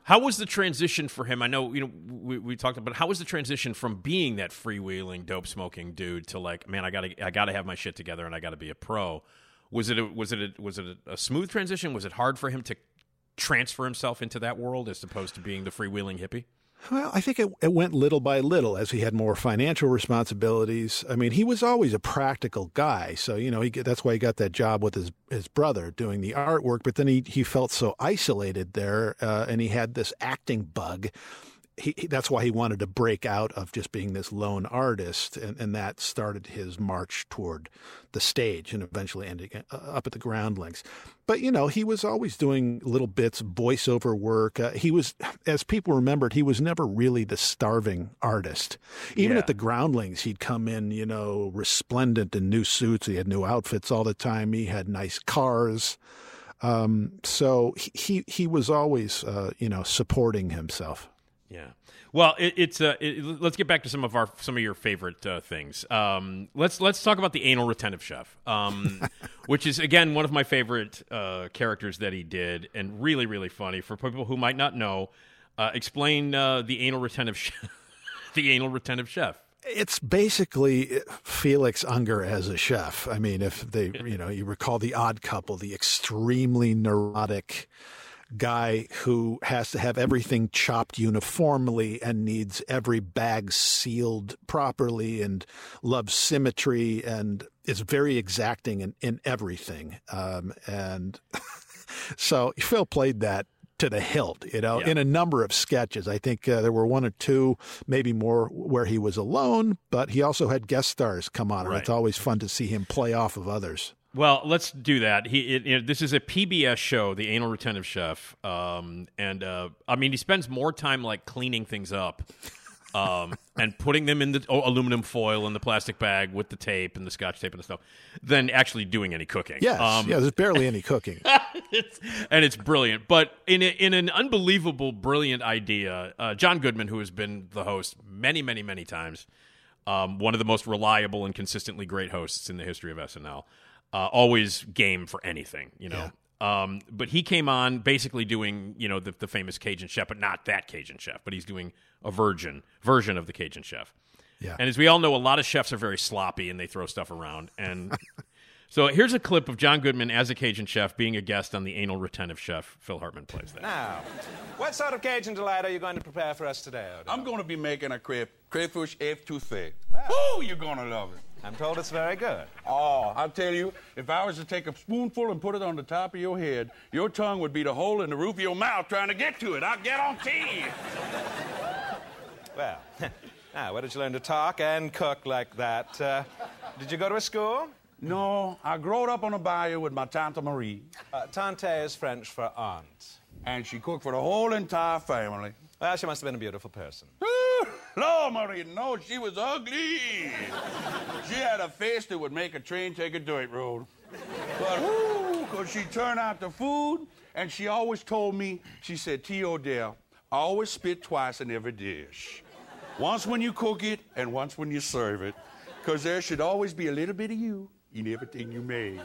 How was the transition for him? I know you know we, we talked about how was the transition from being that freewheeling, dope smoking dude to like, man, I gotta I gotta have my shit together and I gotta be a pro. Was it a, was it a, was it a, a smooth transition? Was it hard for him to transfer himself into that world as opposed to being the freewheeling hippie? Well, I think it, it went little by little as he had more financial responsibilities. I mean, he was always a practical guy, so you know he, that's why he got that job with his his brother doing the artwork. But then he he felt so isolated there, uh, and he had this acting bug. He, he, that's why he wanted to break out of just being this lone artist, and, and that started his march toward the stage and eventually ending uh, up at the Groundlings. But you know, he was always doing little bits, voiceover work. Uh, he was, as people remembered, he was never really the starving artist. Even Yeah. at the Groundlings, he'd come in, you know, resplendent in new suits. He had new outfits all the time. He had nice cars. Um, so he he, he was always, uh, you know, supporting himself. Yeah. Well, it, it's uh, it, let's get back to some of our some of your favorite uh, things. Um, let's let's talk about the anal retentive chef, um, which is again one of my favorite uh, characters that he did, and really really funny for people who might not know. Uh, explain uh, the anal retentive chef. the anal retentive chef. It's basically Felix Unger as a chef. I mean, if they, you know, you recall the Odd Couple, the extremely neurotic guy who has to have everything chopped uniformly and needs every bag sealed properly and loves symmetry and is very exacting in, in everything. Um, and so Phil played that to the hilt, you know, Yeah. in a number of sketches. I think uh, there were one or two, maybe more, where he was alone, but he also had guest stars come on, and it's always fun to see him play off of others. Well, let's do that. He, it, know, this is a PBS show, The Anal Retentive Chef, um, and uh, I mean, he spends more time like cleaning things up, um, and putting them in the oh, aluminum foil and the plastic bag with the tape and the scotch tape and the stuff, than actually doing any cooking. Yes, Um, yeah, there's barely any cooking. it's, and it's brilliant. But in a, in an unbelievable, brilliant idea, uh, John Goodman, who has been the host many, many, many times, um, one of the most reliable and consistently great hosts in the history of SNL, uh, always game for anything, you know. Um, but he came on basically doing, you know, the, the famous Cajun chef, but not that Cajun chef, but he's doing a virgin version of the Cajun chef. Yeah. And as we all know, a lot of chefs are very sloppy and they throw stuff around. And so here's a clip of John Goodman as a Cajun chef being a guest on the anal retentive chef. Phil Hartman plays that. Now, what sort of Cajun delight are you going to prepare for us today, Odell? I'm going to be making a crayf- crayfish etouffee. Ooh, you're going to love it. I'm told it's very good. Oh, I'll tell you, if I was to take a spoonful and put it on the top of your head, your tongue would be the hole in the roof of your mouth trying to get to it. I'll get on teeth. Well, now, where did you learn to talk and cook like that? Uh, did you go to a school? No, I growed up on a bayou with my Tante Marie, Uh, tante is French for aunt. and she cooked for the whole entire family. Well, she must have been a beautiful person. Lord, Marie, no, she was ugly. She had a face that would make a train take a dirt road. But, ooh, because she turned out the food, and she always told me, she said, T. Odell, always spit twice in every dish. Once when you cook it, and once when you serve it. Because there should always be a little bit of you in everything you make.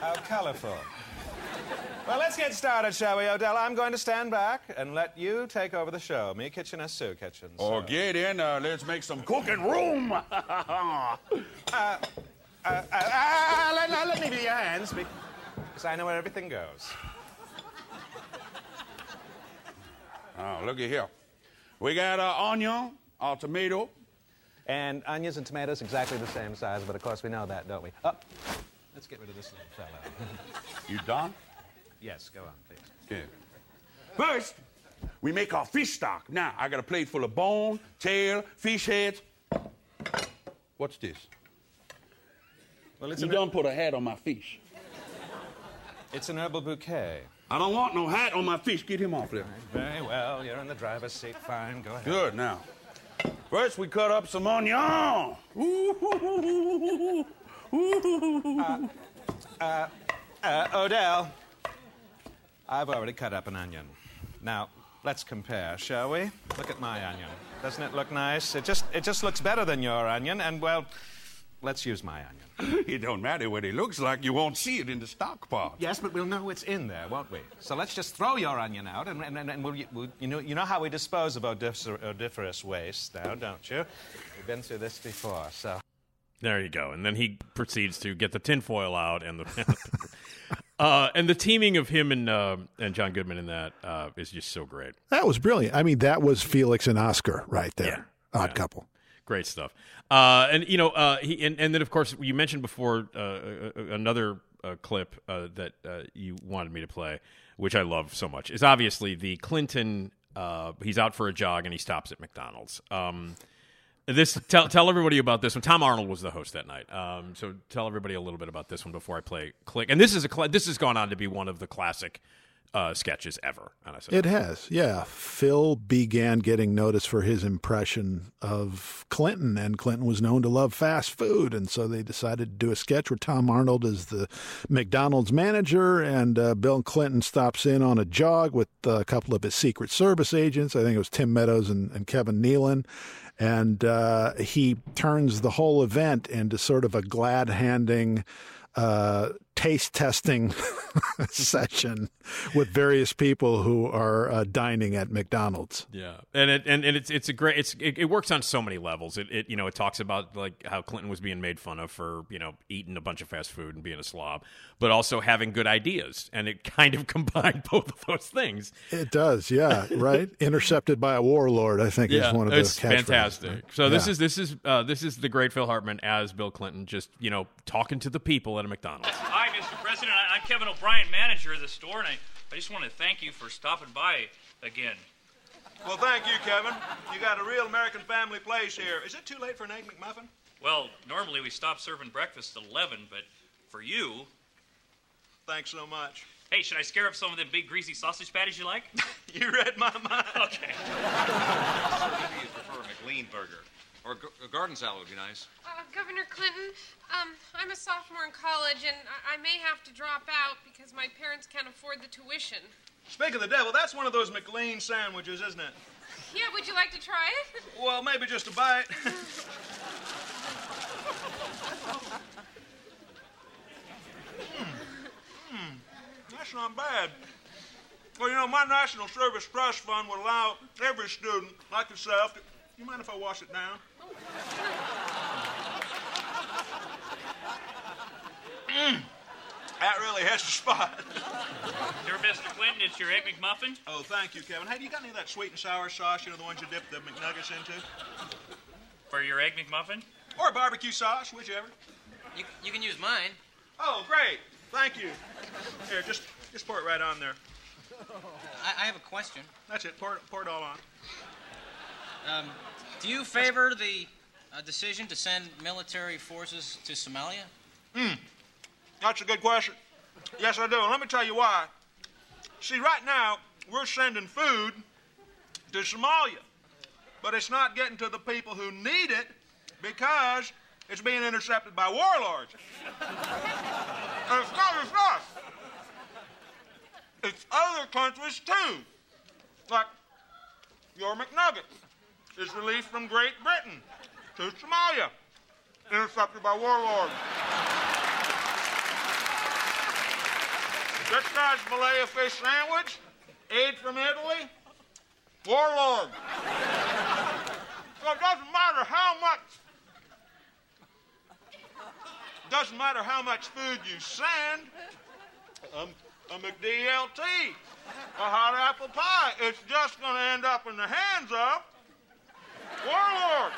How colorful. Well, let's get started, shall we, Odell? I'm going to stand back and let you take over the show. Me, Kitchen, as Sue Kitchen. Oh, get in there. Let's make some cooking room. Uh, uh, uh, let, let- let me be your hands, because I know where everything goes. oh, looky here. We got uh, onion, our tomato, And onions and tomatoes exactly the same size, but of course we know that, don't we? Oh, let's get rid of this little fellow. You done? Yes, go on, please. Yeah. First, we make our fish stock. Now, I got a plate full of bone, tail, fish heads. What's this? Well, it's You an, done put a hat on my fish. it's an herbal bouquet. I don't want no hat on my fish. Get him off there. Very well, you're in the driver's seat. Fine, go ahead. Good, now. First, we cut up some onion. Ooh. Uh, Odell, I've already cut up an onion. Now, let's compare, shall we? Look at my onion. Doesn't it look nice? It just, it just looks better than your onion, and well, let's use my onion. it don't matter what it looks like. You won't see it in the stock pot. Yes, but we'll know it's in there, won't we? So let's just throw your onion out, and, and, and we'll, we'll, you, know, you know how we dispose of odif- odoriferous waste now, don't you? We've been through this before, so. There you go. And then he proceeds to get the tinfoil out and the uh, and the teaming of him and uh, and John Goodman in that uh, is just so great. That was brilliant. I mean, that was Felix and Oscar right there. Yeah. Odd Yeah. couple. Great stuff. Uh, and you know, uh, he and, and then of course you mentioned before uh, another uh, clip uh, that uh, you wanted me to play, which I love so much, is obviously the Clinton. Uh, he's out for a jog and he stops at McDonald's. Um, this tell tell everybody about this one. Tom Arnold was the host that night, um, so tell everybody a little bit about this one before I play click. And this is a this has gone on to be one of the classic uh, sketches ever. on SNL. It has, yeah. Phil began getting noticed for his impression of Clinton, and Clinton was known to love fast food, and so they decided to do a sketch where Tom Arnold is the McDonald's manager, and uh, Bill Clinton stops in on a jog with uh, a couple of his Secret Service agents. I think it was Tim Meadows and, and Kevin Nealon. And uh, he turns the whole event into sort of a glad handing uh, taste testing session with various people who are uh, dining at McDonald's. Yeah, and it and, and it's it's a great it's it, it, works on so many levels. It, it you know it talks about like how Clinton was being made fun of for you know eating a bunch of fast food and being a slob, but also having good ideas, and it kind of combined both of those things. It does, yeah, right. Intercepted by a warlord, I think, yeah, is one of those. It's fantastic. Right? So this is this is uh, this is the great Phil Hartman as Bill Clinton, just you know talking to the people at a McDonald's. Hi, Mr. President. I'm Kevin O'Brien, manager of the store, and I, I just want to thank you for stopping by again. Well, thank you, Kevin. You got a real American family place here. Is it too late for an Egg McMuffin? Well, normally we stop serving breakfast at 11, but for you. Thanks so much. Hey, should I scare up some of them big greasy sausage patties you like? you read my mind. Okay. so maybe you prefer a McLean burger. Or a garden salad would be nice. Uh, Governor Clinton, um, I'm a sophomore in college, and I-, I may have to drop out because my parents can't afford the tuition. Speak of the devil, that's one of those McLean sandwiches, isn't it? Yeah, would you like to try it? Well, maybe just a bite. Hmm. That's not bad. Well, you know, my National Service Trust Fund would allow every student, like yourself, to you mind if I wash it down? Mm. That really hits the spot. Dear Mr. Clinton, it's your Egg McMuffin. Oh, thank you, Kevin. Hey, do you got any of that sweet and sour sauce, you know, the ones you dip the McNuggets into? For your Egg McMuffin? Or barbecue sauce, whichever. You, you can use mine. Oh, great. Thank you. Here, just, just pour it right on there. I, I have a question. That's it. Pour, pour it all on. Um, do you favor the uh, decision to send military forces to Somalia? Hmm. That's a good question. Yes, I do. And let me tell you why. See, right now, we're sending food to Somalia, but it's not getting to the people who need it because it's being intercepted by warlords. and it's not just us. It's other countries too, like your McNuggets is released from Great Britain to Somalia, intercepted by warlords. This guy's Malaya fish sandwich, aid from Italy, warlord. so it doesn't matter how much doesn't matter how much food you send, um, a McDLT, a hot apple pie, it's just going to end up in the hands of Warlord!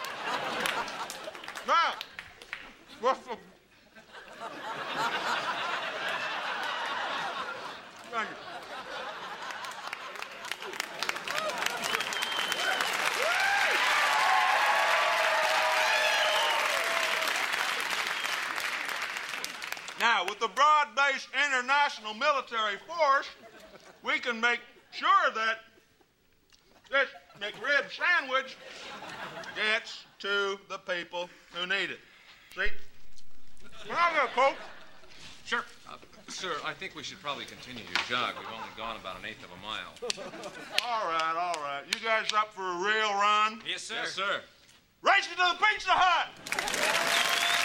Now, what's the... Thank you. Now, with the broad-based international military force, we can make sure that this McRib sandwich gets to the people who need it. See? Can I get a Coke? Sure. Uh, sir, I think we should probably continue your jog. We've only gone about an eighth of a mile. all right, all right. You guys up for a real run? Yes, sir. Yes, sir. Race to the Pizza Hut!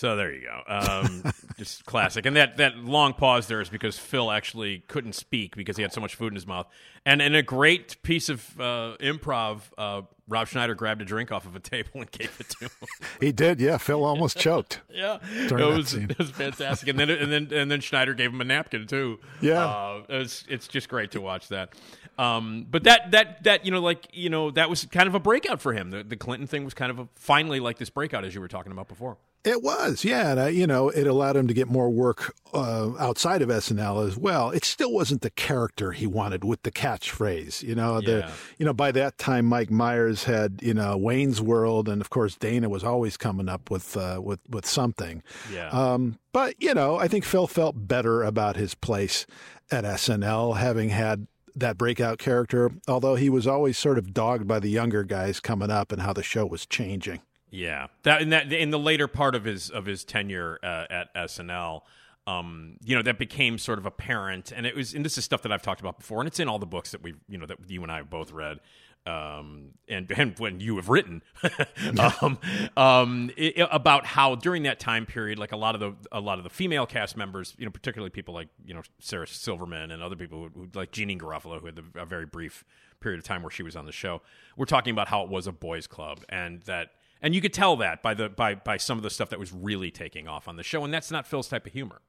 So there you go. Um, just classic. And that, that long pause there is because Phil actually couldn't speak because he had so much food in his mouth. And and a great piece of uh, improv uh, Rob Schneider grabbed a drink off of a table and gave it to him. He did, yeah. Phil almost choked. Yeah, it was, it was fantastic, and then and then and then Schneider gave him a napkin too. Yeah. uh, it's it's just great to watch that. Um, but that that that you know like you know that was kind of a breakout for him. The, the Clinton thing was kind of a, finally like this breakout as you were talking about before. It was, yeah, and I, you know, it allowed him to get more work uh, outside of SNL as well. It still wasn't the character he wanted with the catchphrase, you know. The, Yeah. you know, by that time, Mike Myers had, you know, Wayne's World, and of course, Dana was always coming up with uh, with with something. Yeah. Um, but you know, I think Phil felt better about his place at SNL, having had that breakout character. Although he was always sort of dogged by the younger guys coming up and how the show was changing. Yeah, that in that in the later part of his of his tenure uh, at SNL, um, you know, that became sort of apparent, and it was, and this is stuff that I've talked about before, and it's in all the books that we, you know, that you and I have both read, um, and and when you have written, um, um, i- i- about how during that time period, like a lot of the a lot of the female cast members, you know, particularly people like you know Sarah Silverman and other people who, who like Janeane Garofalo, who had a very brief period of time where she was on the show, we're talking about how it was a boys' club, and that and you could tell that by the by by some of the stuff that was really taking off on the show, and that's not Phil's type of humor.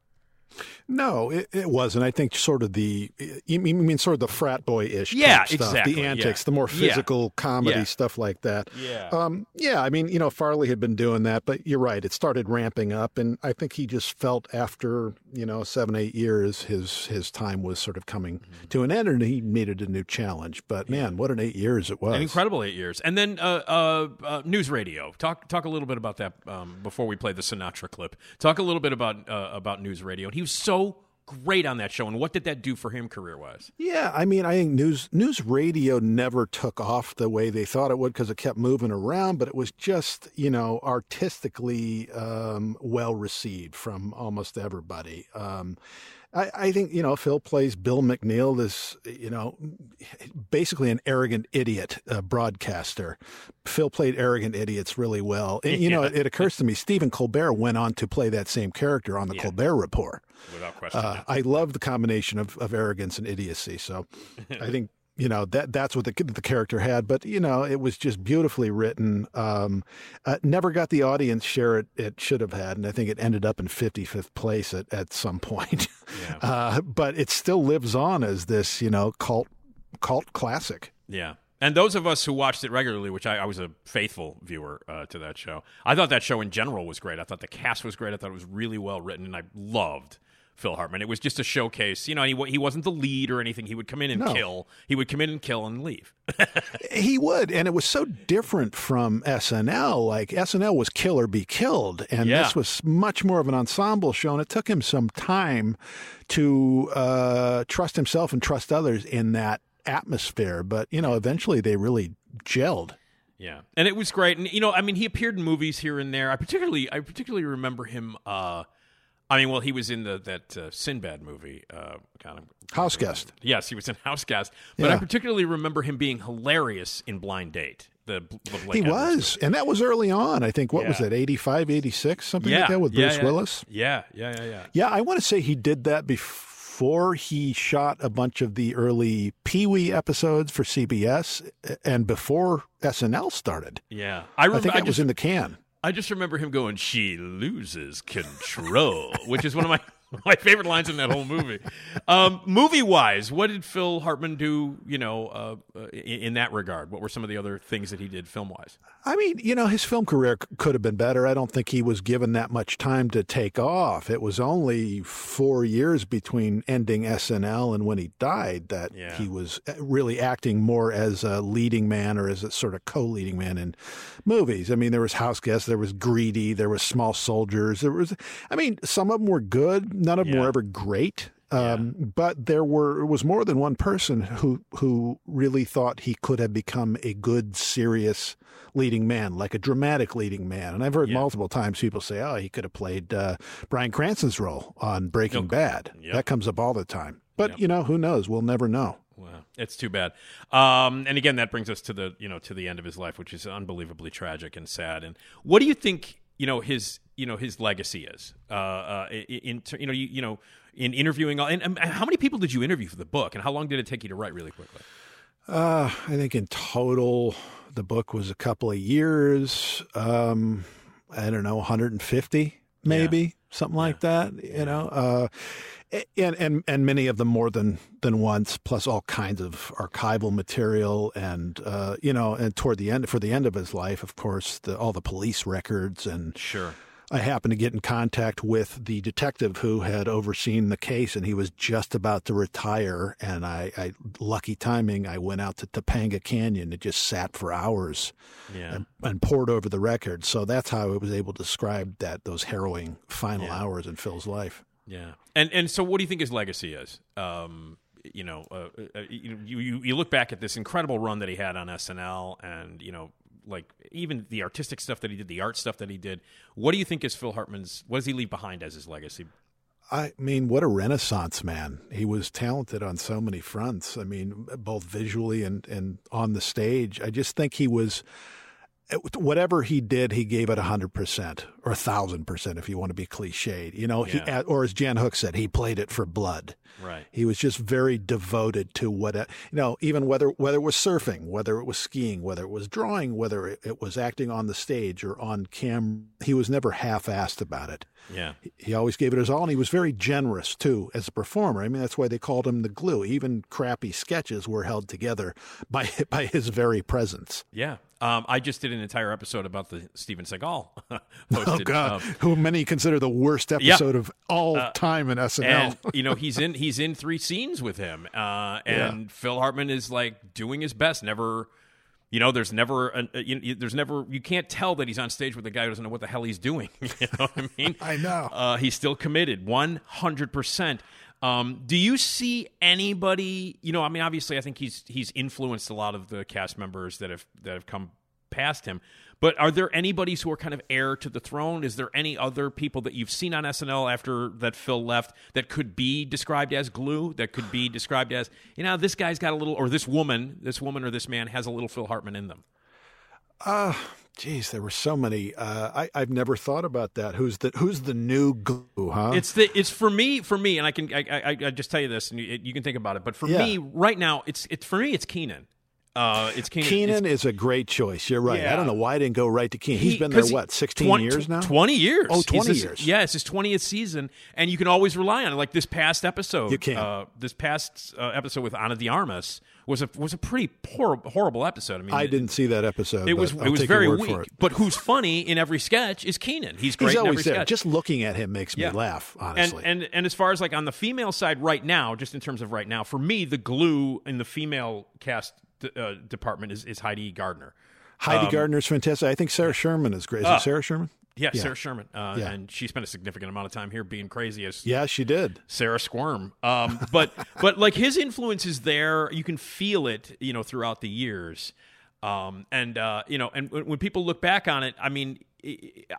No, it, it wasn't. I think sort of the you mean, you mean sort of the frat boy ish, Yeah, stuff, exactly, the yeah. antics, the more Yeah. physical comedy Yeah. stuff like that. Yeah. um, yeah. I mean, you know, Farley had been doing that, but you're right. It started ramping up, and I think he just felt after you know seven, eight years, his his time was sort of coming Mm-hmm. to an end, and he needed a new challenge. But man, what an eight years it was! An incredible eight years, and then uh, uh, uh, NewsRadio. Talk talk a little bit about that um, before we play the Sinatra clip. Talk a little bit about uh, about NewsRadio. And he was so great on that show. And what did that do for him career wise? Yeah, I mean, I think news NewsRadio never took off the way they thought it would because it kept moving around, but it was just you know artistically um, well received from almost everybody. Um, I, I think you know Phil plays Bill McNeil, this you know basically an arrogant idiot uh, broadcaster. Phil played arrogant idiots really well. And, you know, it, it occurs to me Stephen Colbert went on to play that same character on the Colbert Report. Without question. Uh, I love the combination of, of arrogance and idiocy. So I think you know that that's what the the character had. But you know, it was just beautifully written. Um, uh, never got the audience share it it should have had, and I think it ended up in 55th place at at some point. Uh, but it still lives on as this you know cult cult classic. Yeah. And those of us who watched it regularly, which I, I was a faithful viewer uh, to that show, I thought that show in general was great. I thought the cast was great. I thought it was really well written, and I loved Phil Hartman. It was just a showcase. You know, he, he wasn't the lead or anything. He would come in and No. kill. He would come in and kill and leave. He would, and it was so different from SNL. Like SNL was kill or be killed, and Yeah. this was much more of an ensemble show. And it took him some time to uh, trust himself and trust others in that atmosphere. But you know, eventually they really gelled. Yeah, and it was great. And you know, I mean, he appeared in movies here and there. I particularly, I particularly remember him. Uh, I mean, well, he was in the that uh, Sinbad movie, uh, kind of House guest. Yes, he was in House Guest. But I particularly remember him being hilarious in Blind Date. The, the Blake He was, and that was early on. I think what was Yeah. it, 85, 86, something yeah, like that with yeah, Bruce yeah. Willis. Yeah, yeah, yeah, yeah. Yeah, I want to say he did that before he shot a bunch of the early Pee Wee episodes for CBS and before SNL started. Yeah, I, I remember. think I that was in the can. I just remember him going, "She loses control," which is one of my my favorite lines in that whole movie. Um, movie wise, what did Phil Hartman do? You know, uh, uh, in, in that regard, what were some of the other things that he did film wise? I mean, you know, his film career c- could have been better. I don't think he was given that much time to take off. It was only four years between ending SNL and when he died that Yeah. he was uh, really acting more as a leading man or as a sort of co-leading man in movies. I mean, there was House Guest, there was Greedy, there was Small Soldiers. There was, I mean, some of them were good. None of them were ever great. Um, But there were it was more than one person who who really thought he could have become a good, serious leading man, like a dramatic leading man. And I've heard multiple times people say, "Oh, he could have played uh, Bryan Cranston's role on Breaking Bad." Yep. That comes up all the time. But you know, who knows? We'll never know. Wow, it's too bad. Um, and again, that brings us to the you know to the end of his life, which is unbelievably tragic and sad. And what do you think? You know his you know his legacy is. Uh, uh, in, you know you, you know in interviewing and, and how many people did you interview for the book, and how long did it take you to write? Really quickly. Uh, I think in total The book was a couple of years. Um, I don't know, 150 maybe something like that. You know, uh, and and and many of them more than than once, plus all kinds of archival material, and uh, you know, and toward the end, for the end of his life, of course, the, all the police records and sure. I happened to get in contact with the detective who had overseen the case, and he was just about to retire. And I, I lucky timing, I went out to Topanga Canyon and just sat for hours Yeah. and, and poured over the records. So that's how I was able to describe that those harrowing final Yeah. hours in Phil's life. Yeah, and and so what do you think his legacy is? Um, you know, uh, uh, you, you you look back at this incredible run that he had on SNL, and you know, like even the artistic stuff that he did, the art stuff that he did. What do you think is Phil Hartman's? What does he leave behind as his legacy? I mean, what a renaissance man. He was talented on so many fronts. I mean, both visually and, and on the stage. I just think he was, whatever he did, he gave it 100% or 1,000% if you want to be cliched. You know, Yeah. he, or as Jan Hook said, he played it for blood. Right. He was just very devoted to what, you know, even whether whether it was surfing, whether it was skiing, whether it was drawing, whether it, it was acting on the stage or on cam, he was never half-assed about it. Yeah. He always gave it his all, and he was very generous too as a performer. I mean, that's why they called him the glue. Even crappy sketches were held together by by his very presence. Yeah. Um, I just did an entire episode about the Steven Seagal. posted, oh God, um, who many consider the worst Yeah. episode of all Uh, time in SNL. And you know he's in he's in three scenes with him, uh, and Phil Hartman is like doing his best. Never, you know, there's never an, uh, you, you- there's never you can't tell that he's on stage with a guy who doesn't know what the hell he's doing. you know what I mean? I know. Uh, he's still committed, one hundred percent. Um, do you see anybody? You know, I mean, obviously, I think he's he's influenced a lot of the cast members that have that have come past him. But are there anybody's who are kind of heir to the throne? Is there any other people that you've seen on SNL after that Phil left that could be described as glue? That could be described as you know this guy's got a little, or this woman, this woman or this man has a little Phil Hartman in them. Uh geez, there were so many. Uh, I I've never thought about that. Who's the Who's the new glue? Huh? It's the it's for me for me, and I can I, I, I just tell you this, and you, you can think about it. But for Yeah. me right now, it's it's for me it's Kenan. Uh, it's Kenan. Kenan is a great choice. You're right. Yeah. I don't know why I didn't go right to Kenan. He's He- been there what, 16 20 years now? 20 years. Oh, 20 this- years. Yeah, it's his 20th season, and you can always rely on it. Like this past episode, You can. Uh, this past uh, episode with Ana de Armas was a was a pretty poor, horrible episode. I mean, I it- didn't see that episode. It was it I'll was very weak. it. But who's funny in every sketch is Kenan. He's great He's always there. sketch. Just looking at him makes me laugh. Honestly, And, and and as far as like on the female side right now, just in terms of right now, for me, the glue in the female cast uh, department is, is Heidi Gardner. Heidi Um, Gardner's fantastic. I think Sarah Sherman is great. Is uh, it Sarah Sherman? Yeah, Sarah Sherman, uh, Yeah. and she spent a significant amount of time here being crazy as Yeah, she did. Sarah Squirm. Um, but but like his influence is there. You can feel it, you know, throughout the years. Um, and uh, you know, and when, when people look back on it, I mean,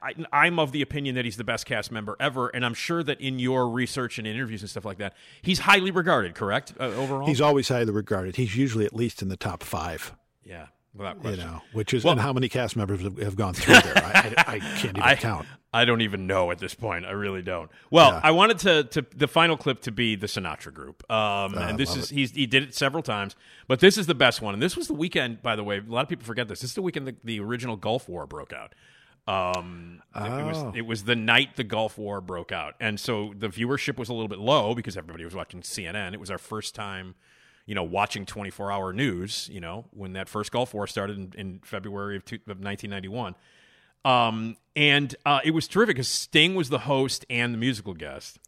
I, I'm of the opinion that he's the best cast member ever, and I'm sure that in your research and interviews and stuff like that, he's highly regarded. Correct uh, overall. He's always highly regarded. He's usually at least in the top five. yeah, without You know, which is Well- and how many cast members have, have gone through there? I, I, I can't even I, count. I don't even know at this point. I really don't. Well, Yeah. I wanted to, to the final clip to be the Sinatra group, um, Ah, and this is he's, he did it several times, but this is the best one. And this was the weekend, by the way. A lot of people forget this. This is the weekend the, the original Gulf War broke out. Um, it Oh. was it was the night the Gulf War broke out, and so the viewership was a little bit low because everybody was watching CNN. It was our first time. You know, watching 24 hour news, you know, when that first Gulf War started in, in February of, two, of 1991. Um, and uh, it was terrific because Sting was the host and the musical guest.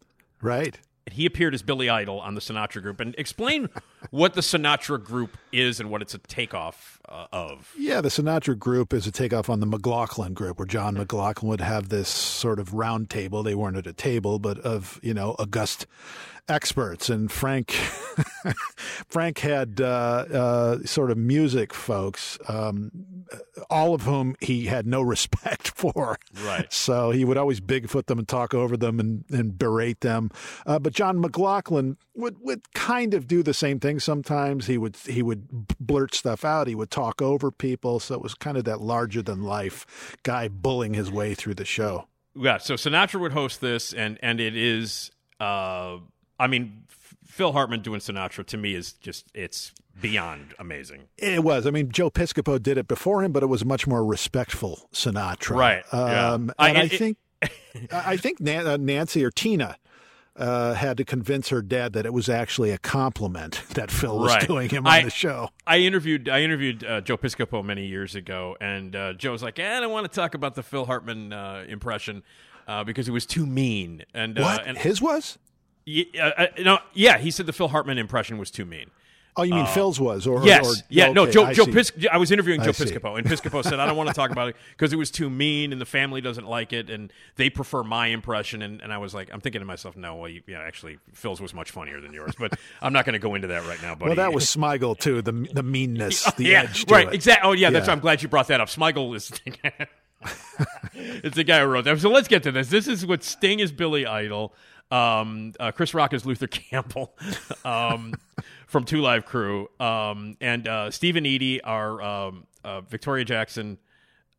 Right. And he appeared as Billy Idol on the Sinatra Group. And explain what the Sinatra Group is and what it's a takeoff uh, of. Yeah, the Sinatra group is a takeoff on the McLaughlin group, where John McLaughlin would have this sort of round table. They weren't at a table, but of you know august experts. And Frank, Frank had uh, uh, sort of music folks, um, all of whom he had no respect for. Right. So he would always bigfoot them and talk over them and, and berate them. Uh, but John McLaughlin would, would kind of do the same thing sometimes. He would he would blurt stuff out. He would talk over people. So it was kind of that larger than life guy bullying his way through the show. Yeah, so Sinatra would host this, and, and it is, uh, I mean, Phil Hartman doing Sinatra to me is just, it's beyond amazing. It was. I mean, Joe Piscopo did it before him, but it was much more respectful Sinatra. Right. Um, I- and I, it- it- think I think uh, Nancy or Tina uh, had to convince her dad that it was actually a compliment that Phil was Right. doing him on I- the show. I interviewed I interviewed uh, Joe Piscopo many years ago, and uh, was like, eh, "I don't want to talk about the Phil Hartman uh, impression uh, because it was too mean." And What? Uh, and His was? no, yeah, he said the Phil Hartman impression was too mean. Oh, you mean Uh, Phil's was? Or yes, or- yeah, no, Joe. I Joe see. Pis- I was interviewing Joe. Piscopo, and Piscopo said, "I don't want to talk about it because it was too mean, and the family doesn't like it, and they prefer my impression." And, and I was like, I'm thinking to myself, no, well, you, yeah, actually, Phil's was much funnier than yours, but I'm not going to go into that right now. Buddy. Well, that was Smigel too. The the meanness, the yeah, edge. Right, exactly. Oh, yeah, that's. Yeah. I'm glad you brought that up. Smigel is. it's the guy who wrote that. So let's get to this. This is what Sting is Billy Idol. Um, uh, Chris Rock is Luther Campbell um, from Two Live Crew, um, and uh, Steve and Edie are um, uh, Victoria Jackson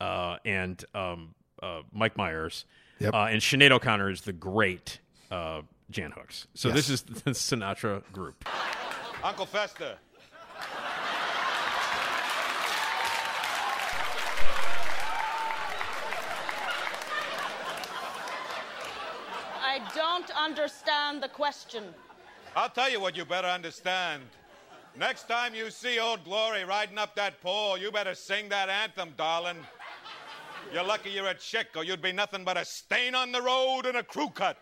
uh, and um, uh, Mike Myers, Yep. uh, and Sinead O'Connor is the great uh, Jan Hooks. So Yes. this is the Sinatra group. Uncle Fester. I don't understand the question. I'll tell you what you better understand. Next time you see old Glory riding up that pole, you better sing that anthem, darling. You're lucky you're a chick, or you'd be nothing but a stain on the road and a crew cut.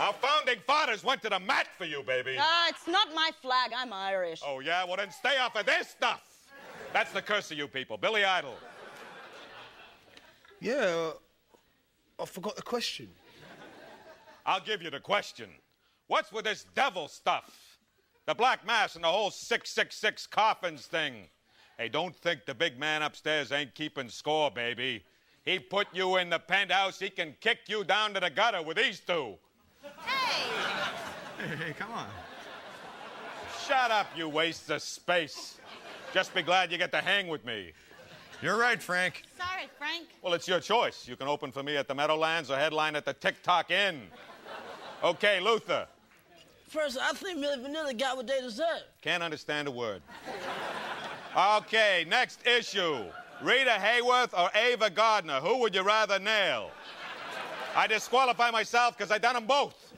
Our founding fathers went to the mat for you, baby. Ah, it's not my flag. I'm Irish. Oh, yeah? Well, then stay off of this stuff. That's the curse of you people. Billy Idol. Yeah, I forgot the question. I'll give you the question. What's with this devil stuff? The Black Mass and the whole 666 coffins thing. Hey, don't think the big man upstairs ain't keeping score, baby. He put you in the penthouse, he can kick you down to the gutter with these two. Hey, hey, hey come on. Shut up, you waste of space. Just be glad you get to hang with me. You're right, Frank. Sorry, Frank. Well, it's your choice. You can open for me at the Meadowlands or headline at the TikTok Inn. Okay, Luther. First, I think Milli Vanilli got what they deserve. Can't understand a word. Okay, next issue. Rita Hayworth or Ava Gardner? Who would you rather nail? I disqualify myself because I done them both.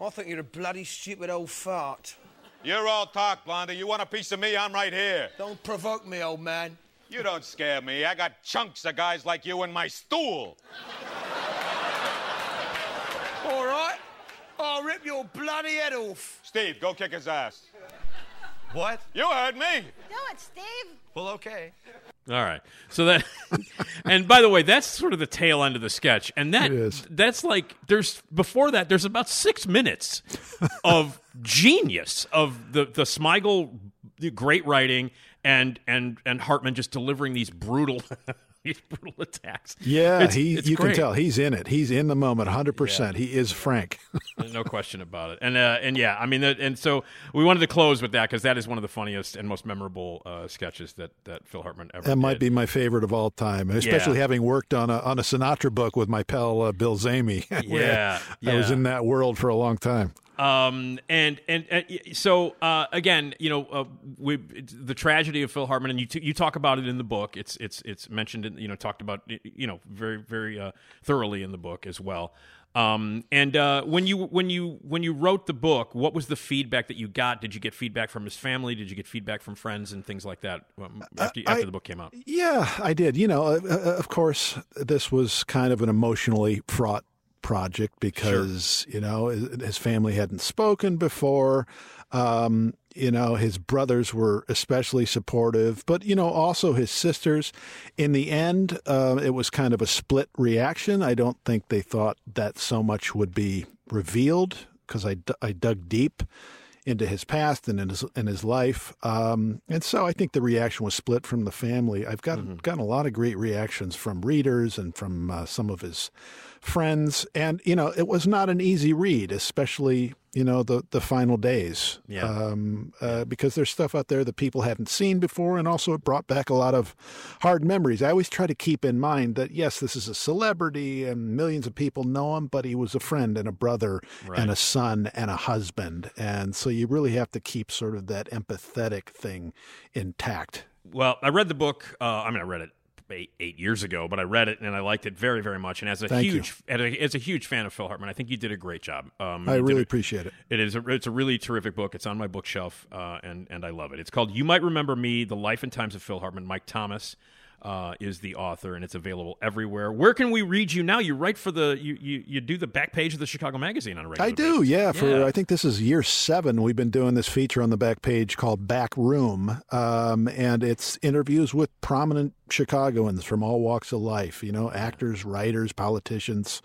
I think you're a bloody stupid old fart. You're all talk, Blondie. You want a piece of me? I'm right here. Don't provoke me, old man. You don't scare me. I got chunks of guys like you in my stool. All right. I'll rip your bloody head off. Steve, go kick his ass. What? You heard me. Do it, Steve. Well, okay. All right. So that, and by the way, that's sort of the tail end of the sketch, and that that's like there's before that there's about six minutes of genius of the the Smigel great writing and and and Hartman just delivering these brutal these brutal attacks. Yeah, It's- he, it's you great. can tell he's in it. He's in the moment 100%. He is Frank. no question about it. And uh, and yeah, I mean, and so we wanted to close with that because that is one of the funniest and most memorable uh, sketches that that Phil Hartman ever. That might be my favorite of all time, especially Yeah. having worked on a on a Sinatra book with my pal uh, Bill Zehme. where Yeah, I was in that world for a long time. Um, and, and and so uh, again, you know, uh, we the tragedy of Phil Hartman, and you t- you talk about it in the book. It's it's it's mentioned, in, you know, talked about, you know, very very uh, thoroughly in the book as well. Um, and uh, when you when you when you wrote the book, what was the feedback that you got? Did you get feedback from his family? Did you get feedback from friends and things like that um, after, after I- the book came out? Yeah, I did. You know, uh, uh, of course, this was kind of an emotionally fraught project because you know his family hadn't spoken before. Um, you know, his brothers were especially supportive, but you know, also his sisters. In the end, uh, it was kind of a split reaction. I don't think they thought that so much would be revealed because I, d- I dug deep into his past and in his in his life. Um, and so I think the reaction was split from the family. I've gotten gotten a lot of great reactions from readers and from uh, some of his friends, and you know, it was not an easy read, especially you know the the final days. Yeah. Um, uh, because there's stuff out there that people hadn't seen before, and also it brought back a lot of hard memories. I always try to keep in mind that yes, this is a celebrity, and millions of people know him, but he was a friend and a brother Right. and a son and a husband, and so you really have to keep sort of that empathetic thing intact. Well, I read the book. Uh, I mean, I read it eight, eight years ago, but I read it and I liked it very, very much. And as a Thank huge, and a- as a huge fan of Phil Hartman, I think you did a great job. Um, I really a- appreciate it. It is. A, it's a really terrific book. It's on my bookshelf, uh, and and I love it. It's called "You Might Remember Me: The Life and Times of Phil Hartman." Mike Thomas uh, is the author, and it's available everywhere. Where can we read you now? You write for the you you, you do the back page of the Chicago Magazine on a regular. I do, basis. yeah. For I think this is year seven. We've been doing this feature on the back page called Back Room, um, and it's interviews with prominent Chicagoans from all walks of life. You know, actors, writers, politicians,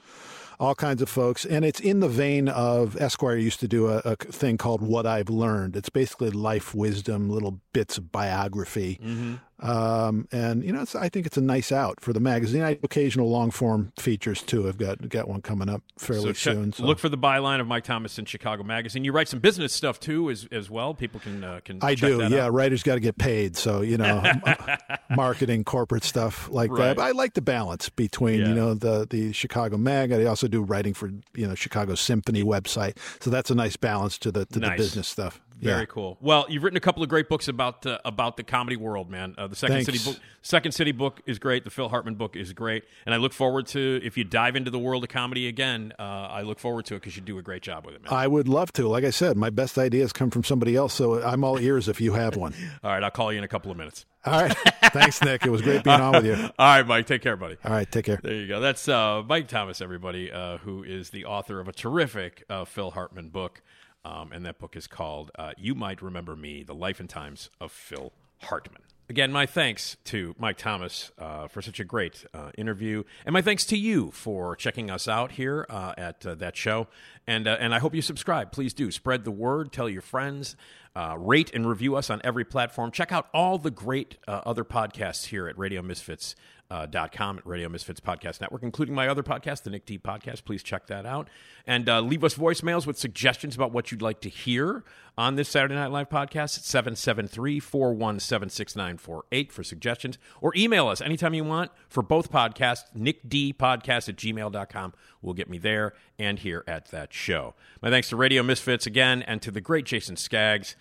all kinds of folks. And it's in the vein of Esquire used to do a, a thing called What I've Learned. It's basically life wisdom, little bits of biography. Mm-hmm. Um, and you know, it's, I think it's a nice out for the magazine. I occasional long form features too. I've got got one coming up fairly So check- soon. So. look for the byline of Mike Thomas in Chicago Magazine. You write some business stuff too, as as well. People can uh, can. I do, yeah. out. Writers got to get paid, so you know, marketing, corporate stuff like Right. that. But I like the balance between Yeah. you know the the Chicago Mag. I also do writing for you know Chicago Symphony website, so that's a nice balance to the to Nice. the business stuff. Very yeah. cool. Well, you've written a couple of great books about uh, about the comedy world, man. Uh, the Second Thanks. City book, Second City book is great. The Phil Hartman book is great, and I look forward to if you dive into the world of comedy again. Uh, I look forward to it because you do a great job with it, man. I would love to. Like I said, my best ideas come from somebody else, so I'm all ears if you have one. All right, I'll call you in a couple of minutes. All right. Thanks, Nick. It was great being on with you. All right, Mike. Take care, buddy. All right. Take care. There you go. That's uh, Mike Thomas, everybody, uh, who is the author of a terrific uh, Phil Hartman book. Um, and that book is called uh, You Might Remember Me The Life and Times of Phil Hartman. Again, my thanks to Mike Thomas uh, for such a great uh, interview, and my thanks to you for checking us out here uh, at uh, that show. And uh, and I hope you subscribe. Please do spread the word, tell your friends, uh, rate and review us on every platform. Check out all the great uh, other podcasts here at Radio Misfits. Uh, at Radio Misfits Podcast Network, including my other podcast, the Nick D Podcast. Please check that out. And uh, leave us voicemails with suggestions about what you'd like to hear on this Saturday Night Live podcast at 773 417 6948 for suggestions. Or email us anytime you want for both podcasts, nickdpodcast at gmail.com. will get me there and here at that show. My thanks to Radio Misfits again and to the great Jason Skaggs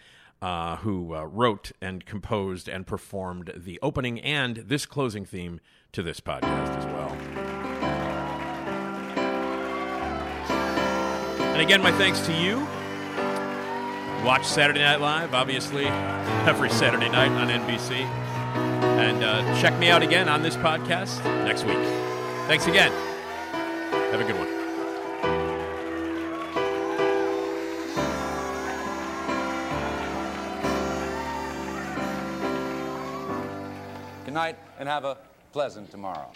uh, who uh, wrote and composed and performed the opening and this closing theme to this podcast as well. And again, my thanks to you. Watch Saturday Night Live, obviously, every Saturday night on NBC. And uh, check me out again on this podcast next week. Thanks again. Have a good one. And have a pleasant tomorrow.